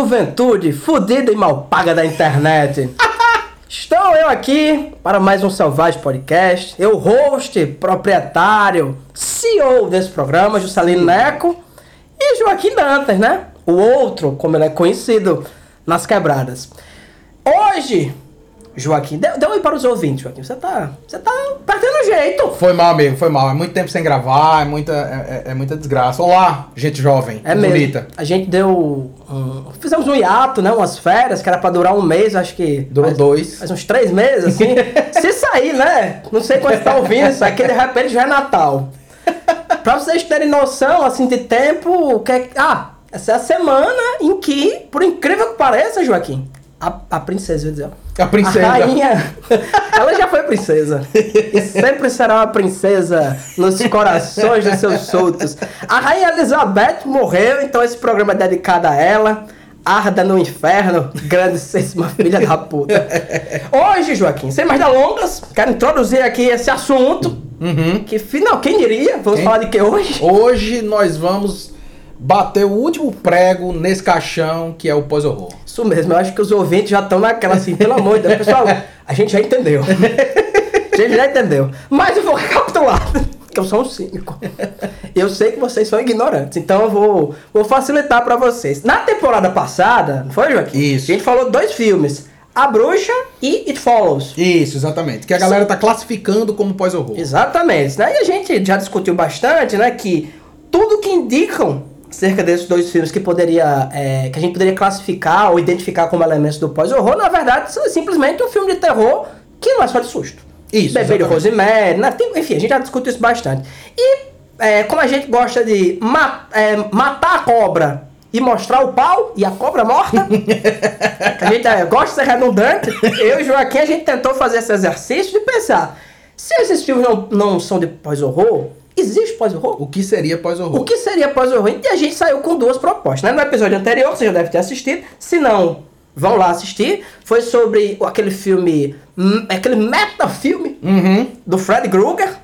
Juventude fudida e mal paga da internet. Estou eu aqui para mais um Selvagem Podcast. Eu, host, proprietário, CEO desse programa, Juscelino Neco. E Joaquim Dantas, né? O outro, como ele é conhecido nas quebradas. Hoje, Joaquim, dê, dê um oi para os ouvintes, Joaquim. Você tá, você tá perdendo jeito. Foi mal, amigo, foi mal. É muito tempo sem gravar, é muita, é, é- é muita desgraça. Olá, gente jovem, É mesmo. bonita. A gente deu. um- fizemos um hiato, né? Umas férias, que era pra durar um mês, acho que. Durou dois. Faz uns três meses, assim. Se sair, né? Não sei quando você tá ouvindo isso aqui, de repente já é Natal. Pra vocês terem noção, assim, de tempo, o que é. Ah, essa é a semana em que, por incrível que pareça, Joaquim, a, a princesa, eu ia dizer. A princesa. A rainha. Ela já foi princesa. E sempre será uma princesa nos corações dos seus soltos. A rainha Elizabeth morreu, então esse programa é dedicado a ela. Arda no inferno, grandíssima filha da puta. Hoje, Joaquim, sem mais delongas, quero introduzir aqui esse assunto. Uhum. Que final, quem diria? Vamos Quem? falar de que hoje? Hoje nós vamos bater o último prego nesse caixão que é o pós-horror. Isso mesmo, eu acho que os ouvintes já estão naquela assim, pelo amor de Deus. Pessoal, a gente já entendeu. A gente já entendeu. Mas eu vou recapitular, que eu sou um cínico. Eu sei que vocês são ignorantes, então eu vou, vou facilitar pra vocês. Na temporada passada, não foi, Joaquim? Isso. A gente falou dois filmes. A Bruxa e It Follows. Isso, exatamente. Que a galera tá classificando como pós-horror. Exatamente. Né? E a gente já discutiu bastante, né, que tudo que indicam acerca desses dois filmes que poderia, é, que a gente poderia classificar ou identificar como elementos do pós-horror, na verdade, são simplesmente um filme de terror que não é só de susto. Isso, Bebê de. Rosemary, né? Tem- enfim, a gente já discutiu isso bastante. E é, como a gente gosta de é, matar a cobra e mostrar o pau e a cobra morta, que a gente é, gosta de ser redundante, eu e o Joaquim, a gente tentou fazer esse exercício de pensar, se esses filmes não, não são de pós-horror, existe pós-horror? O que seria pós-horror? O que seria pós-horror? E a gente saiu com duas propostas. Né? No episódio anterior, você já deve ter assistido. Se não, vão lá assistir. Foi sobre aquele filme, hum, aquele metafilme Uhum. do Fred Krueger.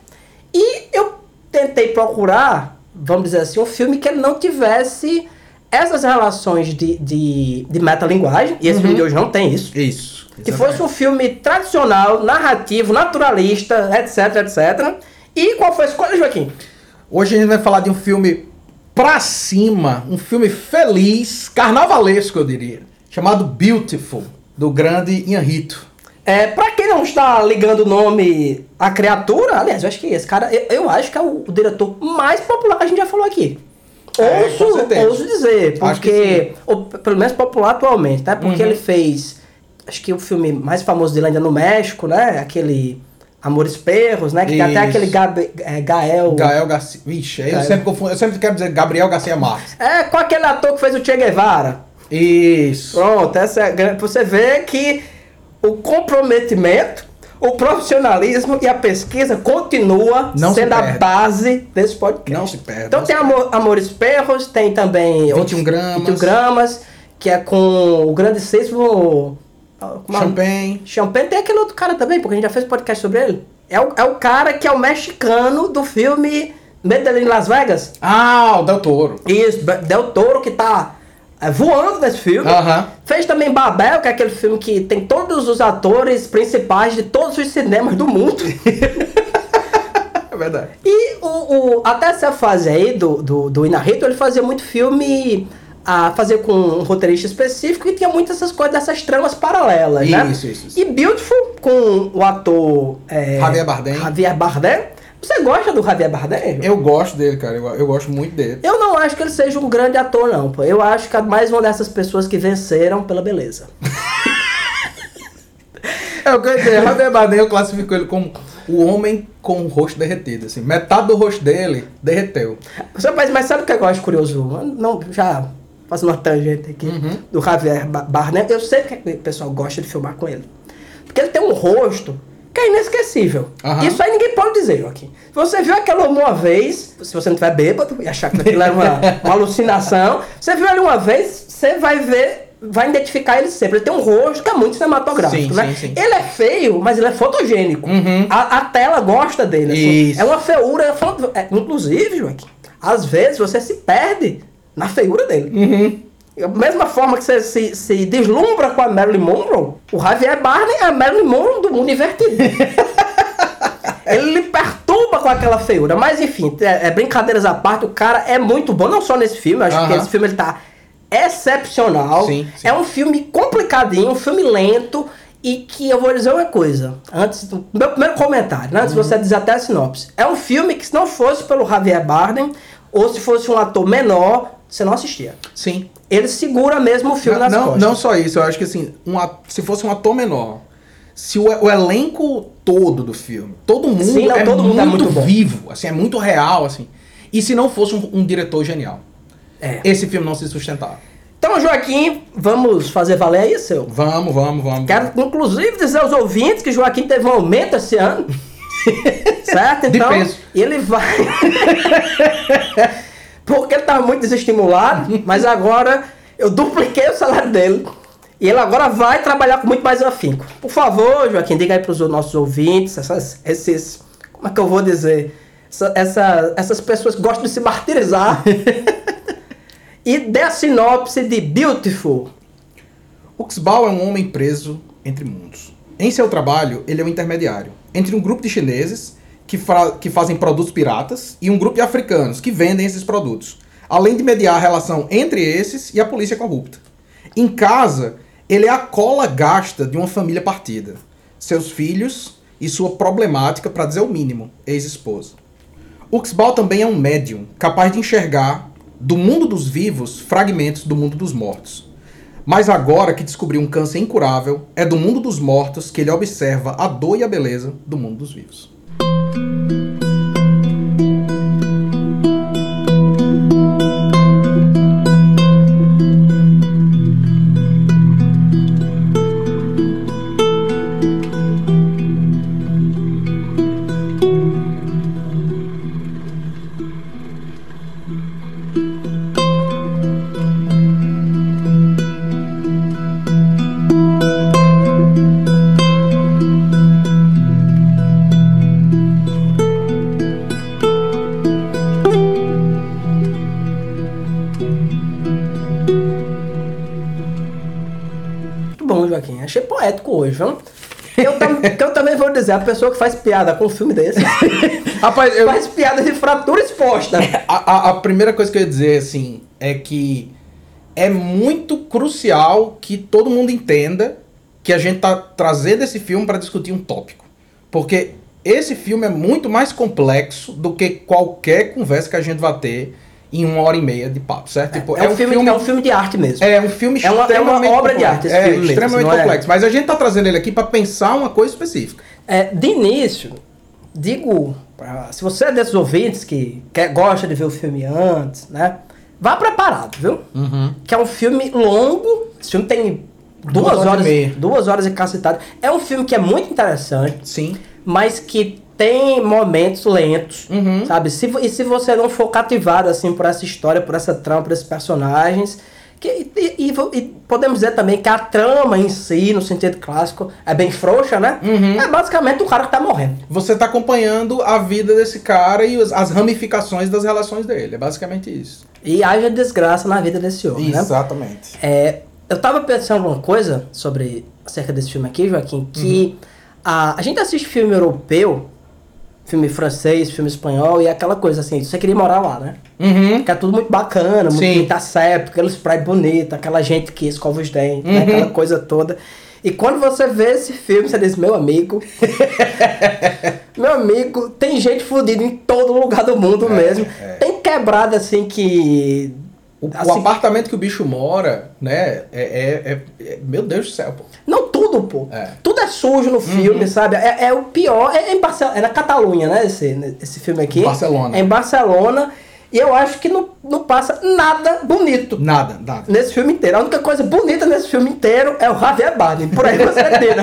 E eu tentei procurar, vamos dizer assim, um filme que ele não tivesse essas relações de, de, de metalinguagem. E esse filme de hoje não tem isso. Isso. Que fosse um filme tradicional, narrativo, naturalista, etc, etc. E qual foi a escolha, Joaquim? Hoje a gente vai falar de um filme pra cima, um filme feliz, carnavalesco, eu diria, chamado Beautiful, do grande Ian Rito. É, pra quem não está ligando o nome à criatura, aliás, eu acho que esse cara, eu, eu acho que é o, o diretor mais popular que a gente já falou aqui. É, Ouço, ouso dizer, porque, ou pelo menos popular atualmente, né? Porque Uhum. ele fez, acho que o filme mais famoso dele ainda é no México, né? Aquele Amores Perros, né? Que tem até Isso. aquele Gabe- é, Gael. Gael Garcia. Vixe, eu sempre confundo, eu sempre quero dizer Gabriel Garcia Marques. É, com aquele ator que fez o Che Guevara. Isso. Pronto, essa é a grande. Você vê que o comprometimento, o profissionalismo e a pesquisa continua Não se sendo a base desse podcast. Não se perde, Então tem Amor, Amores Perros, tem também 21 gramas. 21 gramas, que é com o grandíssimo. como o- Champagne. Champagne tem aquele outro cara também, porque a gente já fez podcast sobre ele. É o, é o cara que é o mexicano do filme em Las Vegas. Ah, o Del Toro. Isso, Del Toro que tá é, voando nesse filme. Aham. Fez também Babel, que é aquele filme que tem todos os atores principais de todos os cinemas do mundo. É verdade. e o, o- até essa fase aí do, do, do Inarrito, ele fazia muito filme a fazer com um roteirista específico e tinha muitas essas coisas, dessas tramas paralelas, né? Isso, isso, isso. E Beautiful, com o ator... é, Javier Bardem. Javier Bardem. Você gosta do Javier Bardem? Eu gosto dele, cara. Eu, eu gosto muito dele. Eu não acho que ele seja um grande ator, não. Pô. Eu acho que é mais uma dessas pessoas que venceram pela beleza. É o que eu dizer. Javier Bardem, eu classifico ele como o homem com o rosto derretido. Assim. Metade do rosto dele derreteu. Mas, mas sabe o que eu acho curioso? Não, já fazendo uma tangente aqui Uhum. do Javier Ba- Bardem. Eu sei que o pessoal gosta de filmar com ele. Porque ele tem um rosto que é inesquecível. Aham. Isso aí ninguém pode dizer, Joaquim. Se você viu aquele homem uma vez, se você não tiver bêbado e achar que aquilo era uma, uma alucinação, você viu ele uma vez, você vai ver, vai identificar ele sempre. Ele tem um rosto que é muito cinematográfico, Sim, né? sim, sim. Ele é feio, mas ele é fotogênico. Uhum. A, a tela gosta dele. assim. Isso. É uma feiura. é é, inclusive, Joaquim, às vezes você se perde na feiura dele. Uhum. Da mesma forma que você se, se deslumbra com a Marilyn Monroe, o Javier Bardem é a Marilyn Monroe do mundo invertido. Ele lhe perturba com aquela feiura. Mas enfim, é, é brincadeiras à parte, o cara é muito bom, não só nesse filme, acho que Aham. esse filme ele tá excepcional. Sim, sim. É um filme complicadinho, um filme lento. E que eu vou dizer uma coisa, antes do meu primeiro comentário, né, antes Uhum. de você dizer até a sinopse. É um filme que se não fosse pelo Javier Bardem, ou se fosse um ator menor, você não assistia. Sim. Ele segura mesmo o filme Não, nas não, costas. não só isso, eu acho que assim, um se fosse um ator menor, se o, o elenco todo do filme, todo mundo, Sim, não, é, todo muito mundo é muito bom. vivo, assim, é muito real, assim. E se não fosse um, um diretor genial, É. esse filme não se sustentava. Então, Joaquim, vamos fazer valer aí, seu? Vamos, vamos, vamos. Quero, inclusive, dizer aos ouvintes que Joaquim teve um aumento esse ano. certo? Então, ele vai. Porque ele estava muito desestimulado, mas agora eu dupliquei o salário dele. E ele agora vai trabalhar com muito mais afinco. Por favor, Joaquim, diga aí para os nossos ouvintes, essas, esses. Como é que eu vou dizer? Essa- essa- essas pessoas que gostam de se martirizar. e dê a sinopse de Beautiful. Uxbal é um homem preso entre mundos. Em seu trabalho, ele é um intermediário entre um grupo de chineses que, que fazem produtos piratas e um grupo de africanos que vendem esses produtos, além de mediar a relação entre esses e a polícia corrupta. Em casa, ele é a cola gasta de uma família partida, seus filhos e sua problemática, para dizer o mínimo, ex-esposa. Uxbal também é um médium, capaz de enxergar do mundo dos vivos fragmentos do mundo dos mortos. Mas agora que descobriu um câncer incurável, é do mundo dos mortos que ele observa a dor e a beleza do mundo dos vivos. Thank you. Dizer, a pessoa que faz piada com um filme desse Rapaz, eu, faz piada de fratura exposta. a, a- a primeira coisa que eu ia dizer, assim, é que é muito crucial que todo mundo entenda que a gente tá trazendo esse filme para discutir um tópico. Porque esse filme é muito mais complexo do que qualquer conversa que a gente vai ter em uma hora e meia de papo, certo? Tipo, é, um filme, é um filme de arte mesmo. É um filme É uma- é uma obra de complexo. arte esse é, filme mesmo, extremamente é? complexo. Mas a gente tá trazendo ele aqui para pensar uma coisa específica. É, de início, digo, pra- se você é desses ouvintes que quer, gosta de ver o filme antes, né? Vá preparado, viu? Que é um filme longo. Esse filme tem duas, Duas horas e duas horas e cacetado. É um filme que é muito interessante. Sim. mas que tem momentos lentos, Uhum. sabe? Se, e se você não for cativado assim por essa história, por essa trama, por esses personagens, que, e, e e podemos dizer também que a trama em si, no sentido clássico, é bem frouxa, né? Uhum. É basicamente o cara que tá morrendo. Você tá acompanhando a vida desse cara e os- as ramificações das relações dele. É basicamente isso. E haja desgraça na vida desse homem, né? Exatamente. É, eu tava pensando uma coisa sobre acerca desse filme aqui, Joaquim, que a, a gente assiste filme europeu, filme francês, filme espanhol, e é aquela coisa assim, você queria morar lá, né? Uhum. Que é tudo muito bacana, muito, muita sépia, aquele spray bonito, aquela gente que escova os dentes, né? Uhum. aquela coisa toda. E quando você vê esse filme, você diz, meu amigo, meu amigo, tem gente fodida em todo lugar do mundo mesmo. é. Tem quebrada assim que. O, o assim, apartamento que o bicho mora, né? É, é- é- é- Meu Deus do céu, pô. Não tudo, pô. É. Tudo é sujo no filme, sabe? É, é o pior. É, em Barcel é na Catalunha, né? Esse, esse filme aqui. Barcelona. É em Barcelona. E eu acho que não, não passa nada bonito Nada, nada. nesse filme inteiro. A única coisa bonita nesse filme inteiro é o Javier Bardem. Por aí você tira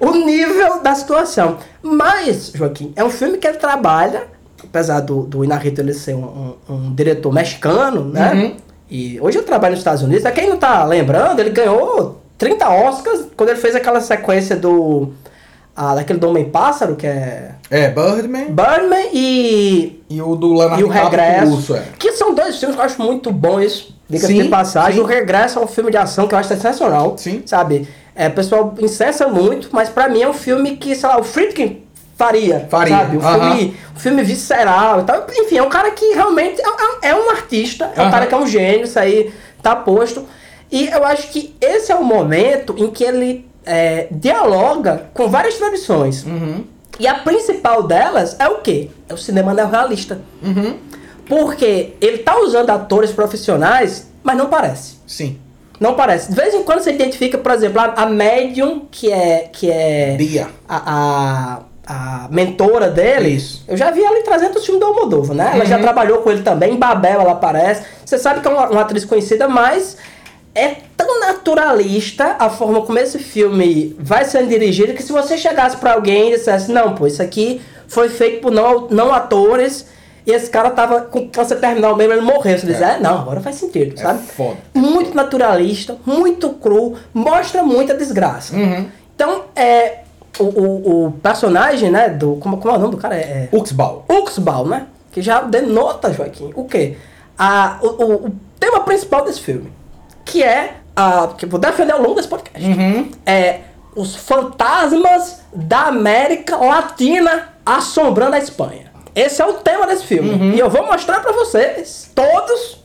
o nível da situação. Mas, Joaquim, é um filme que ele trabalha, apesar do, do Inarrito ele ser um, um- um diretor mexicano, né? Uhum. E hoje ele trabalha nos Estados Unidos. Pra quem não tá lembrando, ele ganhou 30 Oscars quando ele fez aquela sequência do a daquele do Homem-Pássaro, que é É, Birdman Birdman e, e o do Leonardo e o Regresso. Urso, é. Que são dois filmes que eu acho muito bons, diga-se de passagem. sim. O Regresso é um filme de ação que eu acho sensacional. Sim. Sabe? É, o pessoal incessa muito, mas pra mim é um filme que, sei lá, o Friedkin faria. Faria, Sabe? Um aham. filme, um filme visceral e tal. Enfim, é um cara que realmente é, é- é um artista, é um Aham. cara que é um gênio, isso aí tá posto. E eu acho que esse é o momento em que ele é, dialoga com várias tradições. Uhum. E a principal delas é o quê? É o cinema neorrealista. Uhum. Porque ele tá usando atores profissionais, mas não parece. Sim. Não parece. De vez em quando você identifica, por exemplo, a, a Medium, que é, que é Bia. a, a, a mentora dele. Isso. Eu já vi ela em 300 filmes do Almodóvar, né? Ela já Uhum. trabalhou com ele também. Em Babel ela aparece. Você sabe que é uma, uma atriz conhecida, mas é tão naturalista a forma como esse filme vai sendo dirigido que se você chegasse pra alguém e dissesse, não, pô, isso aqui foi feito por não, não atores e esse cara tava com câncer terminal mesmo, ele morreu. Você diz, é, não, agora faz sentido, É sabe? foda. Muito naturalista, muito cru, mostra muita desgraça. Uhum. Então, é, o, o, o personagem, né, do, como, como é o nome do cara? É, é Uxbal. Uxbal, né? Que já denota, Joaquim, o quê? A, o, o, o tema principal desse filme, que é, a, que vou defender ao longo desse podcast, Uhum. é os fantasmas da América Latina assombrando a Espanha. Esse é o tema desse filme. Uhum. E eu vou mostrar pra vocês, todos,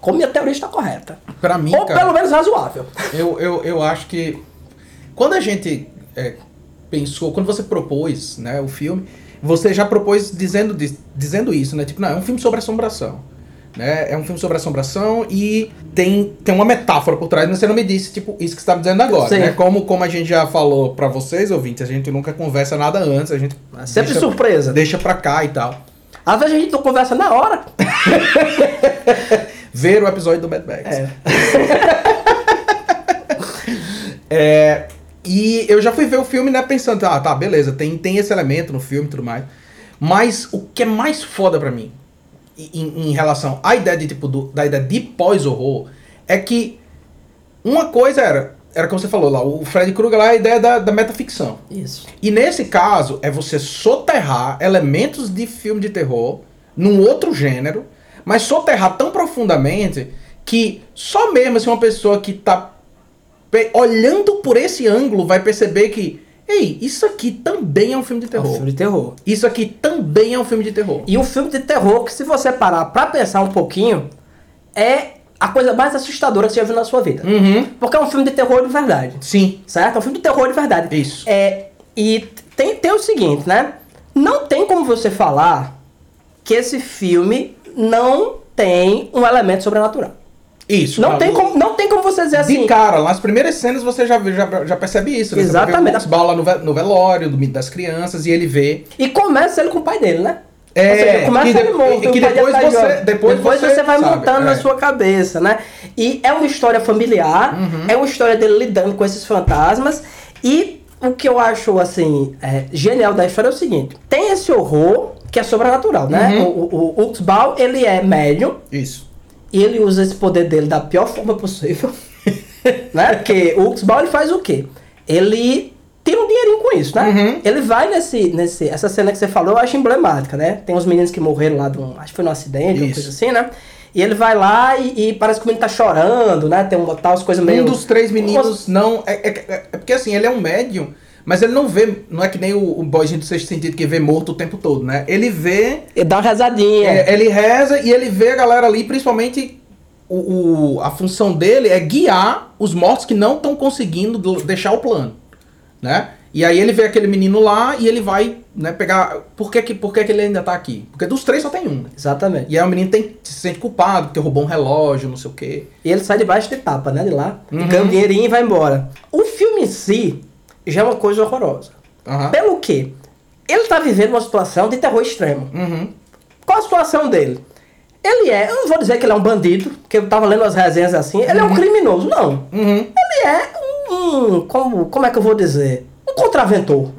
como minha teoria está correta. Pra mim, Ou cara, pelo menos razoável. eu, eu, eu acho que quando a gente é, pensou, quando você propôs né, o filme, você já propôs dizendo, di- dizendo isso, né? Tipo, não, é um filme sobre assombração. Né? É um filme sobre assombração e tem, tem uma metáfora por trás, mas você não me disse, tipo, isso que você tá me dizendo agora, né? Como, como a gente já falou pra vocês, ouvintes, a gente nunca conversa nada antes, a gente Sempre deixa, surpresa. deixa pra cá e tal. Às vezes a gente não conversa na hora. Ver o episódio do Bad Bags. É. É, e eu já fui ver o filme, né, pensando, ah, tá, beleza, tem, tem esse elemento no filme e tudo mais. Mas o que é mais foda pra mim, em, em relação à ideia de, tipo, do- da ideia de pós-horror, é que uma coisa era, era como você falou lá, o Fred Krueger lá é a ideia da, da metaficção. Isso. E nesse caso, é você soterrar elementos de filme de terror num outro gênero, mas soterrar tão profundamente que só mesmo assim, uma pessoa que tá olhando por esse ângulo vai perceber que, ei, isso aqui também é um filme de É um terror. filme de terror. Isso aqui também é um filme de terror. E um filme de terror que, se você parar pra pensar um pouquinho, é a coisa mais assustadora que você já viu na sua vida. Uhum. Porque é um filme de terror de verdade. Sim. Certo? É um filme de terror de verdade. Isso. É, e tem, tem o seguinte, né? Não tem como você falar que esse filme não tem um elemento sobrenatural. Isso. Não, tem, como, não tem como você dizer assim. De cara, nas primeiras cenas você já, já, já percebe isso. Né? Exatamente. Você lá no, ve- no velório do mito das crianças e ele vê E começa ele com o pai dele, né? É, seja, começa que de- ele morto, que depois você- jovem. depois você vai sabe, montando na é. sua cabeça, né? E é uma história familiar, Uhum. é uma história dele lidando com esses fantasmas. E o que eu acho, assim, é, genial da história é o seguinte: tem esse horror que é sobrenatural, né? Uhum. O, o, o Uxbal, ele é médium, isso. E ele usa esse poder dele da pior forma possível. né? Porque o Uxbal ele faz o quê? Ele tira um dinheirinho com isso, né? Uhum. Ele vai nesse, nesse. Essa cena que você falou eu acho emblemática, né? Tem uns meninos que morreram lá, de um, acho que foi num acidente, uma Isso. coisa assim, né? E ele vai lá e, e parece que o menino tá chorando, né? Tem uma tal, as coisas meio. Um dos três meninos não. É, é- é- é porque assim, ele é um médium, mas ele não vê. Não é que nem o, o boyzinho do sexto sentido que vê morto o tempo todo, né? Ele vê. Ele dá uma rezadinha. é, ele reza e ele vê a galera ali, principalmente. O, o- a função dele é guiar os mortos que não estão conseguindo do- deixar o plano, né? E aí ele vê aquele menino lá e ele vai, né, pegar. Por que, que, por que, que ele ainda tá aqui? Porque dos três só tem um. Exatamente. E aí o menino tem, se sente culpado porque roubou um relógio, não sei o quê. E ele sai debaixo de tapa, né? De lá. Uhum. Ganha um dinheirinho e vai embora. O filme em si já é uma coisa horrorosa. Aham. Pelo quê? Ele tá vivendo uma situação de terror extremo. Uhum. Qual a situação dele? Ele é, eu não vou dizer que ele é um bandido, porque eu tava lendo as resenhas assim, ele é um criminoso. Não. Uhum. Ele é um. como, como é que eu vou dizer? Um contraventor.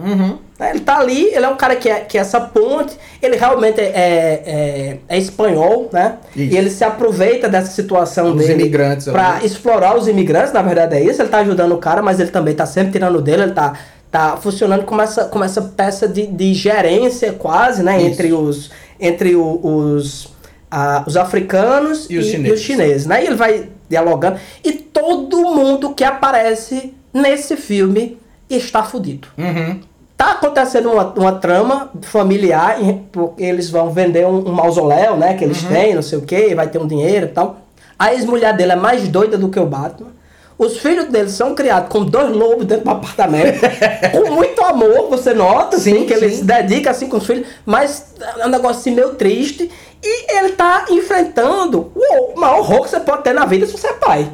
Né? Ele tá ali, ele é um cara que é, que é essa ponte, ele realmente é, é, é- é espanhol, né? Isso. E ele se aproveita dessa situação Dos dele imigrantes pra ali. explorar os imigrantes, na verdade é isso, ele tá ajudando o cara, mas ele também tá sempre tirando dele, ele tá tá funcionando como essa, como essa peça de, de gerência quase, né? Isso. Entre os, entre o- os, ah, os africanos E os chineses. chineses, né? E ele vai dialogando. E todo mundo que aparece nesse filme está fudido. Uhum. Tá acontecendo uma, uma trama familiar, porque eles vão vender um, um mausoléu, né? Que eles têm, não sei o que, vai ter um dinheiro e tal. A ex-mulher dele é mais doida do que o Batman. Os filhos dele são criados com dois lobos dentro do apartamento. com muito amor, você nota, assim, Sim, que ele sim. se dedica assim com os filhos, mas é um negócio assim meio triste. E ele tá enfrentando o maior horror que você pode ter na vida se você é pai.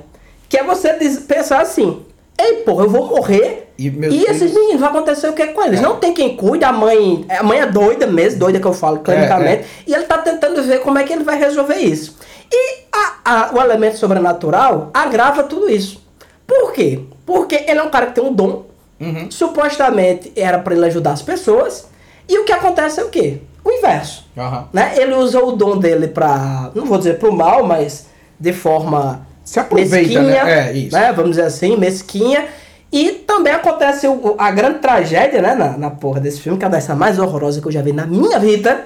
Que é você pensar assim, ei, porra, eu vou morrer. E E, meus esses filhos- meninos, vai acontecer o que com eles? É. Não tem quem cuide, a mãe, a mãe é doida mesmo, doida que eu falo clinicamente, é. e ele tá tentando ver como é que ele vai resolver isso. E a- a- o elemento sobrenatural agrava tudo isso. Por quê? Porque ele é um cara que tem um dom, Uhum. supostamente era para ele ajudar as pessoas, e o que acontece é o quê? O inverso. Aham. Né? Ele usa o dom dele pra, não vou dizer pro mal, mas de forma Se aproveita, mesquinha, né? É, isso. Vamos dizer assim, mesquinha. E também acontece o- a grande tragédia, né, na, na porra desse filme, que é a dessa mais horrorosa que eu já vi na minha vida,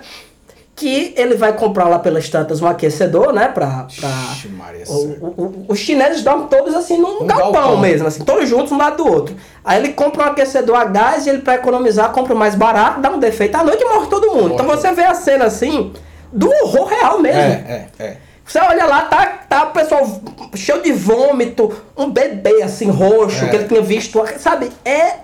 que ele vai comprar lá pelas tantas um aquecedor, né, pra... pra Ixi, Maria, o- o- os chineses dormem todos assim num Um galpão, galpão. mesmo, assim, todos juntos um lado do outro. Aí ele compra um aquecedor a gás e ele, pra economizar, compra o mais barato, dá um defeito à noite e morre todo mundo. Morre então você vê a cena assim, do horror real mesmo. É, é, é. Você olha lá, tá, tá o pessoal cheio de vômito, um bebê assim, roxo, É. que ele tinha visto. Sabe? É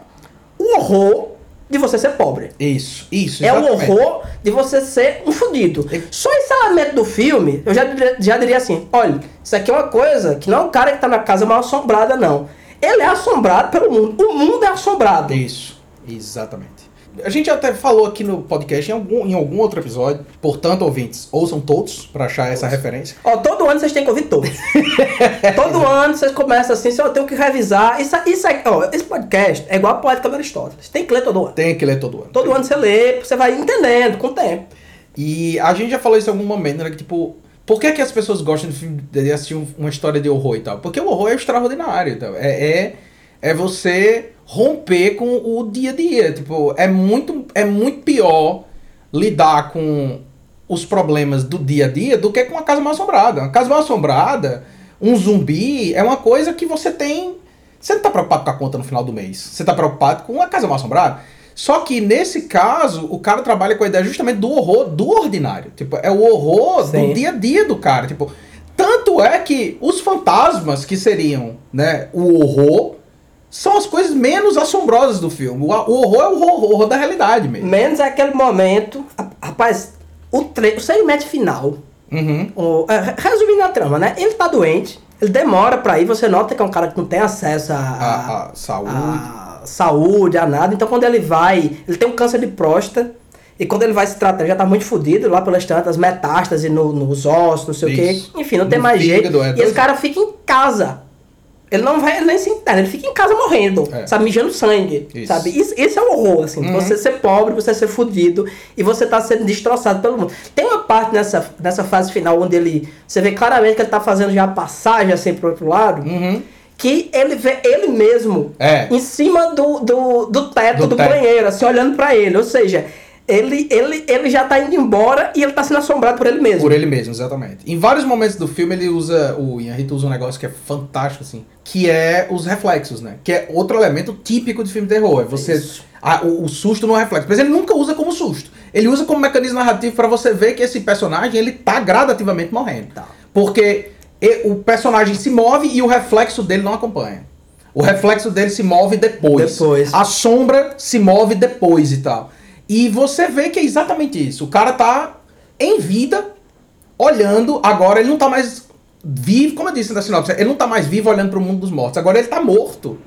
o horror de você ser pobre. Isso, isso. É o exatamente. horror de você ser um fudido. Só esse elemento do filme, eu já, diria- já diria assim: olha, isso aqui é uma coisa que não é um cara que tá na casa mal assombrada, não. Ele é assombrado pelo mundo. O mundo é assombrado. Isso, exatamente. A gente até falou aqui no podcast em algum, em algum outro episódio, portanto, ouvintes, ouçam todos pra achar essa referência. Ó, todo ano vocês têm que ouvir todos. todo ano vocês começam assim, só eu tenho que revisar. Isso, isso aí, ó, esse podcast é igual a poética do Aristóteles. Tem que ler todo ano. Tem que ler todo ano. Todo ano você lê, você vai entendendo com o tempo. E a gente já falou isso em algum momento, né? Que tipo, por que, que as pessoas gostam de, de assistir um- uma história de horror e tal? Porque o horror é extraordinário. Então. É, é, é você romper com o dia a dia. Tipo, é muito, é muito pior lidar com os problemas do dia a dia do que com uma casa mal assombrada. Uma casa mal assombrada, um zumbi, é uma coisa que você tem. Você não tá preocupado com a conta no final do mês. Você tá preocupado com a casa mal assombrada. Só que nesse caso, o cara trabalha com a ideia justamente do horror do ordinário. Tipo, é o horror Sim. do dia a dia do cara. Tipo, tanto é que os fantasmas que seriam, né, o horror, são as coisas menos assombrosas do filme. O, horror é o horror, da realidade mesmo. Menos aquele momento. Rapaz, o, tre o segmento final. Uhum. o- é, resumindo a trama, né? Ele tá doente, ele demora pra ir, você nota que é um cara que não tem acesso a. A, a saúde. a saúde, a nada. Então quando ele vai, ele tem um câncer de próstata. E quando ele vai se tratar, ele já tá muito fudido lá pelas tantas metástases no, nos ossos, não sei Isso. o quê. Enfim, não tem No mais jeito. é, e esse cara fica em casa. Ele não vai, nem se interna, ele fica em casa morrendo, É. sabe, mijando sangue, Isso. sabe? Isso, esse é o horror, assim, Uhum. você ser pobre, você ser fudido e você tá sendo destroçado pelo mundo. Tem uma parte nessa, nessa fase final onde ele, você vê claramente que ele tá fazendo já a passagem assim pro outro lado, Uhum. que ele vê ele mesmo É. em cima do, do, do teto Do do, teto. banheiro, assim, olhando pra ele. Ou seja, ele, ele, ele já tá indo embora e ele tá sendo assombrado por ele mesmo. Por ele mesmo, exatamente. Em vários momentos do filme ele usa, o Inharito usa um negócio que é fantástico, assim, que é os reflexos, né? Que é outro elemento típico de filme de terror. É você. A- o, o susto no reflexo. Mas ele nunca usa como susto. Ele usa como mecanismo narrativo pra você ver que esse personagem ele tá gradativamente morrendo. Tá. Porque e- o personagem se move e o reflexo dele não acompanha. O reflexo dele se move depois. Depois. A sombra se move depois e tal. E você vê que é exatamente isso. O cara tá em vida, olhando. Agora ele não tá mais vivo, como eu disse na sinopse, ele não tá mais vivo olhando pro mundo dos mortos. Agora ele tá morto.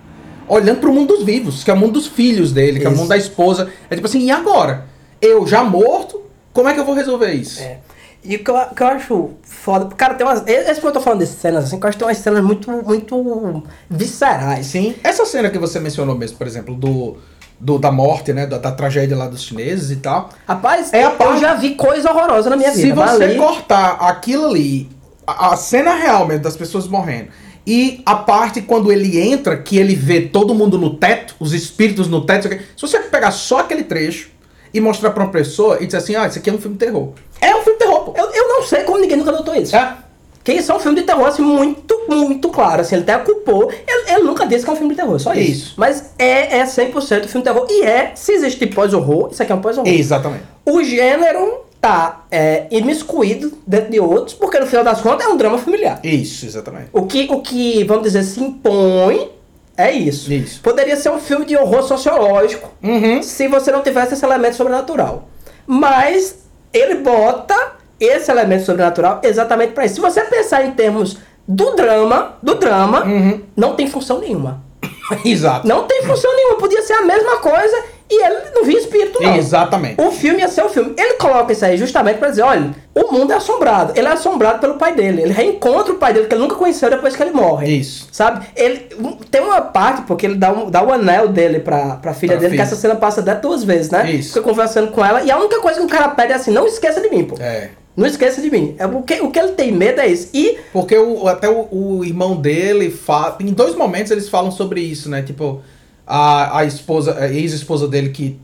Olhando pro mundo dos vivos, que é o mundo dos filhos dele, que é o Isso. mundo da esposa. É tipo assim, e agora? Eu já morto, como é que eu vou resolver isso? É. E o que eu, o que eu acho foda. Cara, tem umas. Esse que eu tô falando de cenas assim, que eu acho que tem umas cenas muito, muito viscerais. Sim. Essa cena que você mencionou mesmo, por exemplo, do, do da morte, né? Da, da tragédia lá dos chineses e tal. Rapaz, É eu parte- já vi coisa horrorosa na minha Se vida. você Ali- cortar aquilo ali, a, a cena real mesmo das pessoas morrendo, E a parte quando ele entra, que ele vê todo mundo no teto, os espíritos no teto. Se você pegar só aquele trecho e mostrar pra uma pessoa e dizer assim, ah, isso aqui é um filme de terror. É um filme de terror. Eu, eu não sei como ninguém nunca notou isso. É. Que isso é um filme de terror, assim, muito, muito claro. Assim, ele até culpou. Ele, ele nunca disse que é um filme de terror, só isso. Isso. Mas é, é 100% filme de terror. E é, se existe pós-horror, isso aqui é um pós-horror. Exatamente. O gênero tá é, imiscuído dentro de outros, porque no final das contas é um drama familiar. Isso, exatamente. O que, o que vamos dizer, se impõe é isso. Isso. Poderia ser um filme de horror sociológico, Uhum. se você não tivesse esse elemento sobrenatural. Mas ele bota esse elemento sobrenatural exatamente para isso. Se você pensar em termos do drama, do drama, Uhum. não tem função nenhuma. Exato. Não tem função nenhuma. Podia ser a mesma coisa e ele não via espírito, não. Exatamente. O filme ia ser o filme. Ele coloca isso aí justamente pra dizer, olha, o mundo é assombrado. Ele é assombrado pelo pai dele. Ele reencontra o pai dele que ele nunca conheceu depois que ele morre. Isso. Sabe? Ele tem uma parte porque ele dá, um, dá o anel dele pra, pra filha Pra dele, filha. que essa cena passa até duas vezes, né? Isso. Fica conversando com ela e a única coisa que o cara pede é assim, não esqueça de mim, pô. É. Não esqueça de mim. É o que, o que ele tem medo é isso. E Porque o, até o, o irmão dele fala. Em dois momentos eles falam sobre isso, né? Tipo, a, a esposa, a ex-esposa dele que,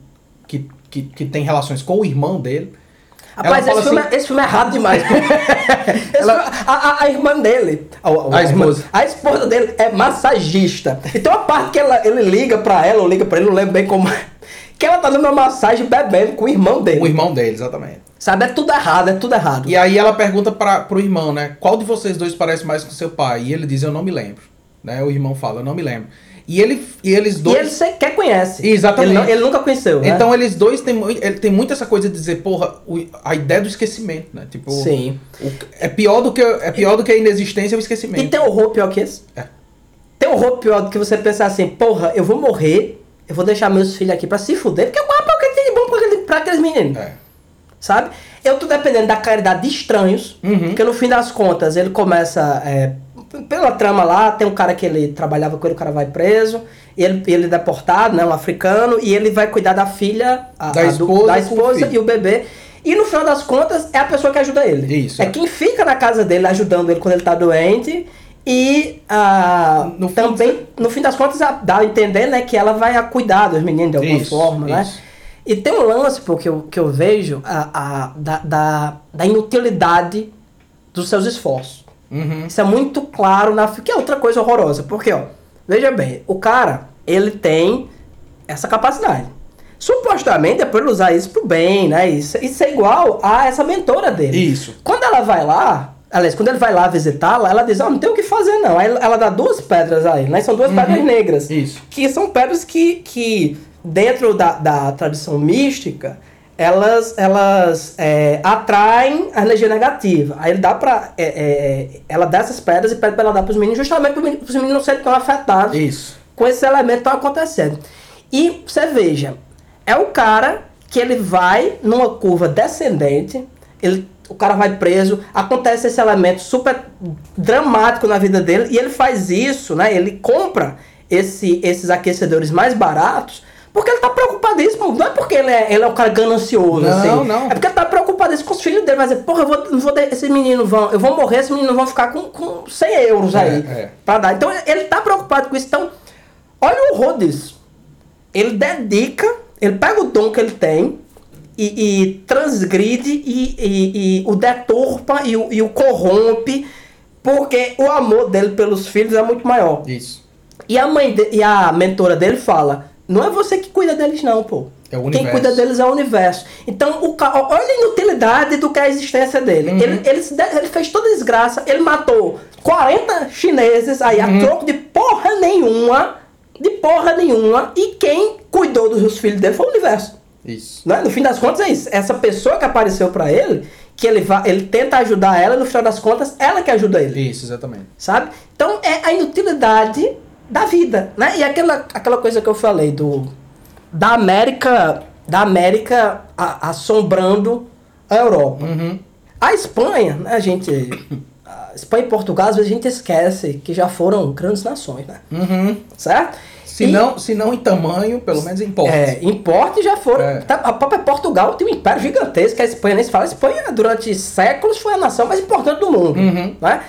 que, que, que tem relações com o irmão dele. Rapaz, esse fala filme, assim- é, esse filme é errado demais. Ela- filme- a, a- a irmã dele, a, A esposa. a esposa dele é massagista. E tem uma parte que ela, ele liga pra ela, ou liga pra ele, não lembro bem como é, que ela tá dando uma massagem bebendo com o irmão dele. O irmão dele, exatamente. Sabe, é tudo errado, é tudo errado. E aí ela pergunta pra, pro irmão, né? Qual de vocês dois parece mais com seu pai? E ele diz, eu não me lembro. Né? O irmão fala, eu não me lembro. E, ele, e eles E dois. ele sequer conhece. Exatamente. Ele, não- ele nunca conheceu, né? Então eles dois têm muito. Ele tem muito essa coisa de dizer, porra, o- a ideia do esquecimento, né? Tipo. Sim. o- é, pior do que, é pior do que a inexistência e o esquecimento. E tem horror pior que esse? É. Tem horror pior do que você pensar assim, porra, eu vou morrer, eu vou deixar meus filhos aqui pra se fuder, porque eu rapaz, o que tem de bom pra, aquele- pra aqueles meninos? É. Sabe? Eu tô dependendo da caridade de estranhos, Uhum. porque no fim das contas ele começa. é, pela trama lá, tem um cara que ele trabalhava com ele, o cara vai preso, ele, ele é deportado, né? Um africano, e ele vai cuidar da filha, a- Da a do- esposa da o esposa e o bebê. E no final das contas é a pessoa que ajuda ele. Isso, É é. quem fica na casa dele ajudando ele quando ele tá doente. E ah, No fim também, no fim das contas, dá a entender né, que ela vai a cuidar dos meninos de alguma Isso, forma, né? isso. E tem um lance, pô, que eu, que eu vejo a, a- da, da, da inutilidade dos seus esforços. Uhum. Isso é muito claro na que é outra coisa horrorosa. Porque, ó, veja bem, o cara, ele tem essa capacidade. Supostamente é pra ele usar isso pro bem, né? Isso, isso é igual a essa mentora dele. Isso. Quando ela vai lá, aliás, quando ele vai lá visitá-la, ela diz, ó, não tem o que fazer não. Aí ela dá duas pedras a ele, né? São duas pedras negras. Isso. Que são pedras que, que dentro da, da tradição mística, elas, elas é, atraem a energia negativa. Aí ele dá pra. é, é, ela dá essas pedras e pede pra ela dar pros meninos, justamente para os meninos não serem tão afetados Isso. com esse elemento que tá acontecendo. E você veja, é o cara que ele vai numa curva descendente, ele, o cara vai preso, acontece esse elemento super dramático na vida dele, e ele faz isso, né? Ele compra esse, esses aquecedores mais baratos. Porque ele tá preocupadíssimo. Não é porque ele é, ele é um cara ganancioso, Não, assim. não. É porque ele tá preocupadíssimo com os filhos dele. Vai dizer, porra, eu vou, não vou de- esses meninos vão. Eu vou morrer, esses meninos vão ficar com, com 100 euros É, aí. é. Pra dar. Então ele tá preocupado com isso. Então, olha o horror disso. Ele dedica, ele pega o dom que ele tem e, e transgride e, e- e o deturpa e o, e o corrompe, porque o amor dele pelos filhos é muito maior. Isso. E a mãe de- e a mentora dele fala: não é você que cuida deles, não, pô. É o Quem universo. cuida deles é o universo. Então, o ca... olha a inutilidade do que é a existência dele. Uhum. Ele, ele, ele fez toda a desgraça, ele matou 40 chineses aí Uhum. a troco de porra nenhuma, de porra nenhuma, e quem cuidou dos filhos dele foi o universo. Isso. Né? No fim das contas é isso. Essa pessoa que apareceu pra ele, que ele, va... ele tenta ajudar ela, no final das contas, ela que ajuda ele Isso, exatamente. sabe? Então é a inutilidade da vida, né? E aquela, aquela coisa que eu falei do da América, da América a- assombrando a Europa. Uhum. A Espanha, né, a gente a Espanha e Portugal às vezes a gente esquece que já foram grandes nações, né? Uhum. Certo? Se, E- não, se não em tamanho, pelo menos em porte. é, importe já foram. É. tá, A própria Portugal tem um império gigantesco, a Espanha nem se fala. A Espanha, durante séculos, foi a nação mais importante do mundo. Uhum. Né?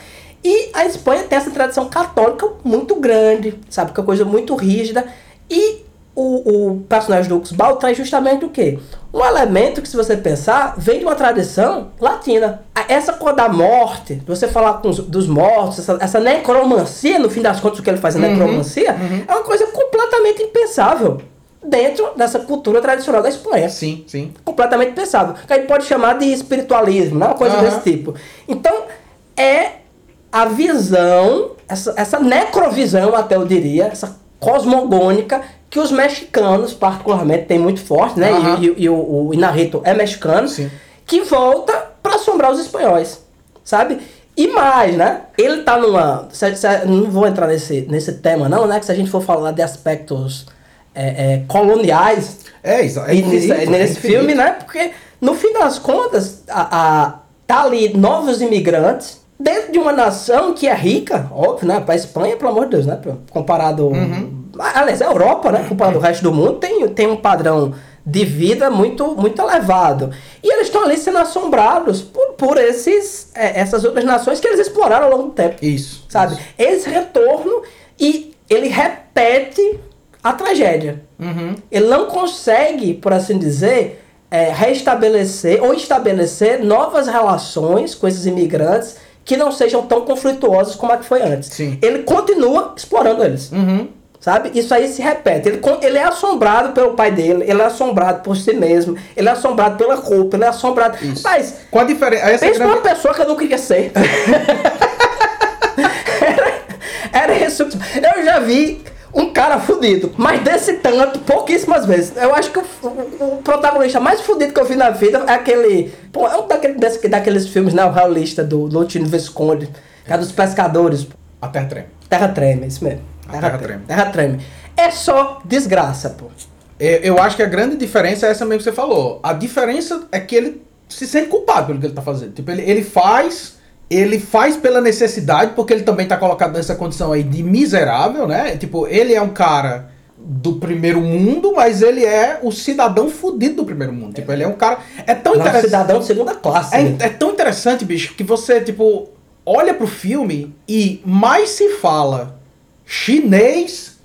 E a Espanha tem essa tradição católica muito grande, sabe? Que é uma coisa muito rígida. E o, o personagem do Uxbal traz justamente o quê? Um elemento que, se você pensar, vem de uma tradição latina. Essa coisa da morte, você falar com os, dos mortos, essa, essa, necromancia, no fim das contas, o que ele faz é necromancia, uhum. é uma coisa completamente impensável dentro dessa cultura tradicional da Espanha. Sim, sim. Completamente pensável. Que a gente pode chamar de espiritualismo, né? uma coisa uhum. desse tipo. Então, é a visão, essa, essa necrovisão, até eu diria, essa cosmogônica que os mexicanos, particularmente, têm muito forte, né? Uhum. E, e, e, o, o Inarrito é mexicano, Sim. que volta para assombrar os espanhóis, sabe? E mais, né? Ele tá numa. Se, se, não vou entrar nesse, nesse tema, não, né? Que se a gente for falar de aspectos é, é, coloniais. É, isso. É nesse, é nesse filme, né? Porque, no fim das contas, a, a, tá ali novos imigrantes dentro de uma nação que é rica, óbvio, né? Pra Espanha, pelo amor de Deus, né? Comparado. Uhum Aliás, a Europa, né, comparado ao resto do mundo, tem, tem um padrão de vida muito, muito elevado. E eles estão ali sendo assombrados por, por esses, é, essas outras nações que eles exploraram ao longo do tempo. Isso. Sabe? Isso. Esse retorno e ele repete a tragédia. Uhum. Ele não consegue, por assim dizer, é, restabelecer ou estabelecer novas relações com esses imigrantes que não sejam tão conflituosas como a que foi antes. Sim. Ele continua explorando eles. Uhum. Sabe? Isso aí se repete. Ele, ele é assombrado pelo pai dele, ele é assombrado por si mesmo, ele é assombrado pela roupa, ele é assombrado. Isso. Mas. Com a diferença. Pensa grande... uma pessoa que eu não queria ser. era, era isso. Eu já vi um cara fudido, mas desse tanto, pouquíssimas vezes. Eu acho que o, o, o protagonista mais fudido que eu vi na vida é aquele. Pô, é um daquele, desse, daqueles filmes neorrealistas do Lutino Visconde, que é dos pescadores. A Terra Treme. Terra Treme, isso mesmo. Terra, terra treme. Terra treme. É só desgraça, pô. Eu acho que a grande diferença é essa mesmo que você falou. A diferença é que ele se sente culpado pelo que ele tá fazendo. Tipo, ele, ele faz. Ele faz pela necessidade, porque ele também tá colocado nessa condição aí de miserável, né? Tipo, ele é um cara do primeiro mundo, mas ele é o cidadão fudido do primeiro mundo. Tipo, ele é um cara. É tão interessante. cidadão de segunda classe. É, é, tão interessante, bicho, que você, tipo, olha pro filme e mais se fala chinês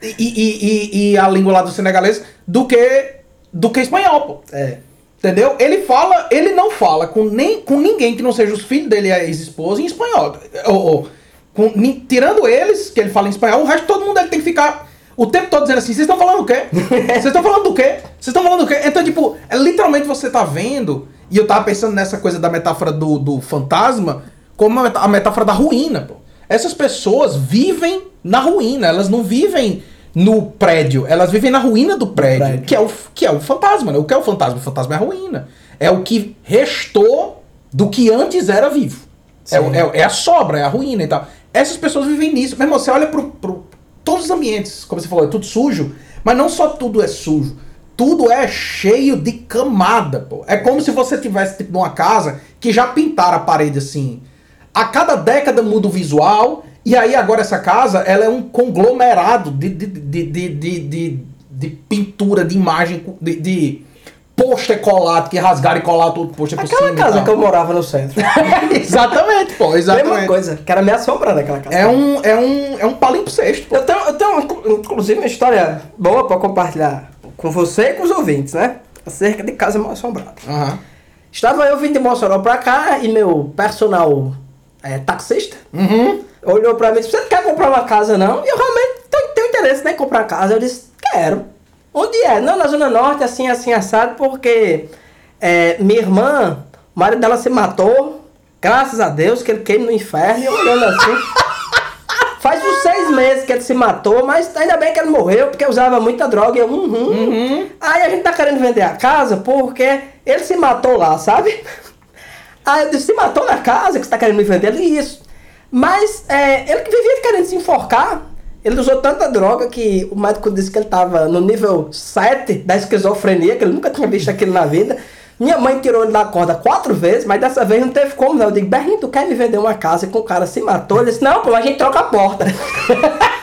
e, e, e, e, a língua lá do senegalês do que do que espanhol, pô. É. Entendeu? Ele fala, ele não fala com, nem, com ninguém que não seja os filhos dele e a ex-esposa em espanhol. Ou, ou com, tirando eles, que ele fala em espanhol, o resto todo mundo ele tem que ficar o tempo todo dizendo assim, vocês estão falando o quê? Vocês estão falando do quê? Vocês estão falando do quê? Então, tipo, é, literalmente você tá vendo, e eu tava pensando nessa coisa da metáfora do, do fantasma, como a metáfora da ruína, pô. Essas pessoas vivem na ruína, elas não vivem no prédio, elas vivem na ruína do prédio, prédio. Que, é o, que é o fantasma. Né? O que é o fantasma? O fantasma é a ruína. É o que restou do que antes era vivo. É, é, é, a sobra, é a ruína e tal. Essas pessoas vivem nisso. Mesmo você olha para todos os ambientes, como você falou, é tudo sujo, mas não só tudo é sujo. Tudo é cheio de camada, pô. É como se você tivesse tipo numa casa que já pintaram a parede assim a cada década muda o visual, e aí agora essa casa ela é um conglomerado de, de, de, de, de, de, pintura, de imagem, de, de pôster colado, que rasgaram e colaram todo pôster por cima. Aquela casa que eu morava no centro. exatamente, pô, exatamente. Mesma coisa, que era me assombrando aquela casa. É um, é um, é um palimpsesto, pô. Eu tenho, eu tenho, inclusive, uma história boa pra compartilhar com você e com os ouvintes, né? Acerca de casa mal assombrada. Uhum. Estava eu vindo de Mossoró pra cá e meu personal é, taxista, uhum. Olhou pra mim e disse, você não quer comprar uma casa não? E eu realmente tenho, tenho interesse né, em comprar casa. Eu disse, quero. Onde é? Não, na Zona Norte, assim, assim, assado, porque é, minha irmã, o marido dela se matou, graças a Deus, que ele queima no inferno, e olhando assim... Faz uns seis meses que ele se matou, mas ainda bem que ele morreu, porque usava muita droga. E eu, uhum. uhum. Aí a gente tá querendo vender a casa porque ele se matou lá, sabe? Aí eu disse, se matou na casa que você tá querendo me vender? Ele, isso. Mas é, ele vivia querendo se enforcar. Ele usou tanta droga que o médico disse que ele estava no nível 7 da esquizofrenia, que ele nunca tinha visto aquilo na vida. Minha mãe tirou ele da corda quatro vezes, mas dessa vez não teve como não. Eu digo, Berlim, tu quer me vender uma casa que o cara se matou? Ele disse, não, pô, a gente troca a porta.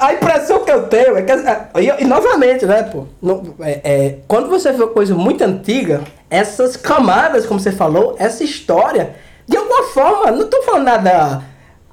a impressão que eu tenho é que. E, e novamente, né, pô? No, é, é, quando você vê uma coisa muito antiga, essas camadas, como você falou, essa história De alguma forma, não tô falando nada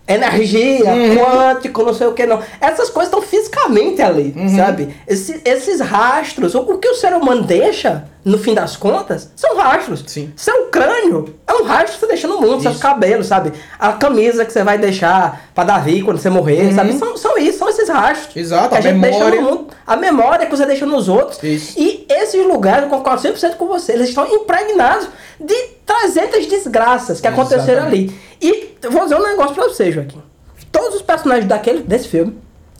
energia, Uhum. quântico, não sei o que não. Essas coisas estão fisicamente ali, Uhum. sabe? Esse- esses rastros, o, o que o ser humano deixa, no fim das contas, são rastros. Sim. Seu crânio é um rastro que você deixa no mundo, seus Isso. cabelos, sabe? A camisa que você vai deixar pra Davi quando você morrer, Uhum. sabe? São, são isso, são esses rastros. Exato, que a gente deixa memória. no mundo. A memória que você deixa nos outros. Isso. E esses lugares, eu concordo 100% com você, eles estão impregnados de 300 desgraças que aconteceram Exatamente. ali. E vou dizer um negócio pra você, Joaquim. Todos os personagens daquele, desse filme,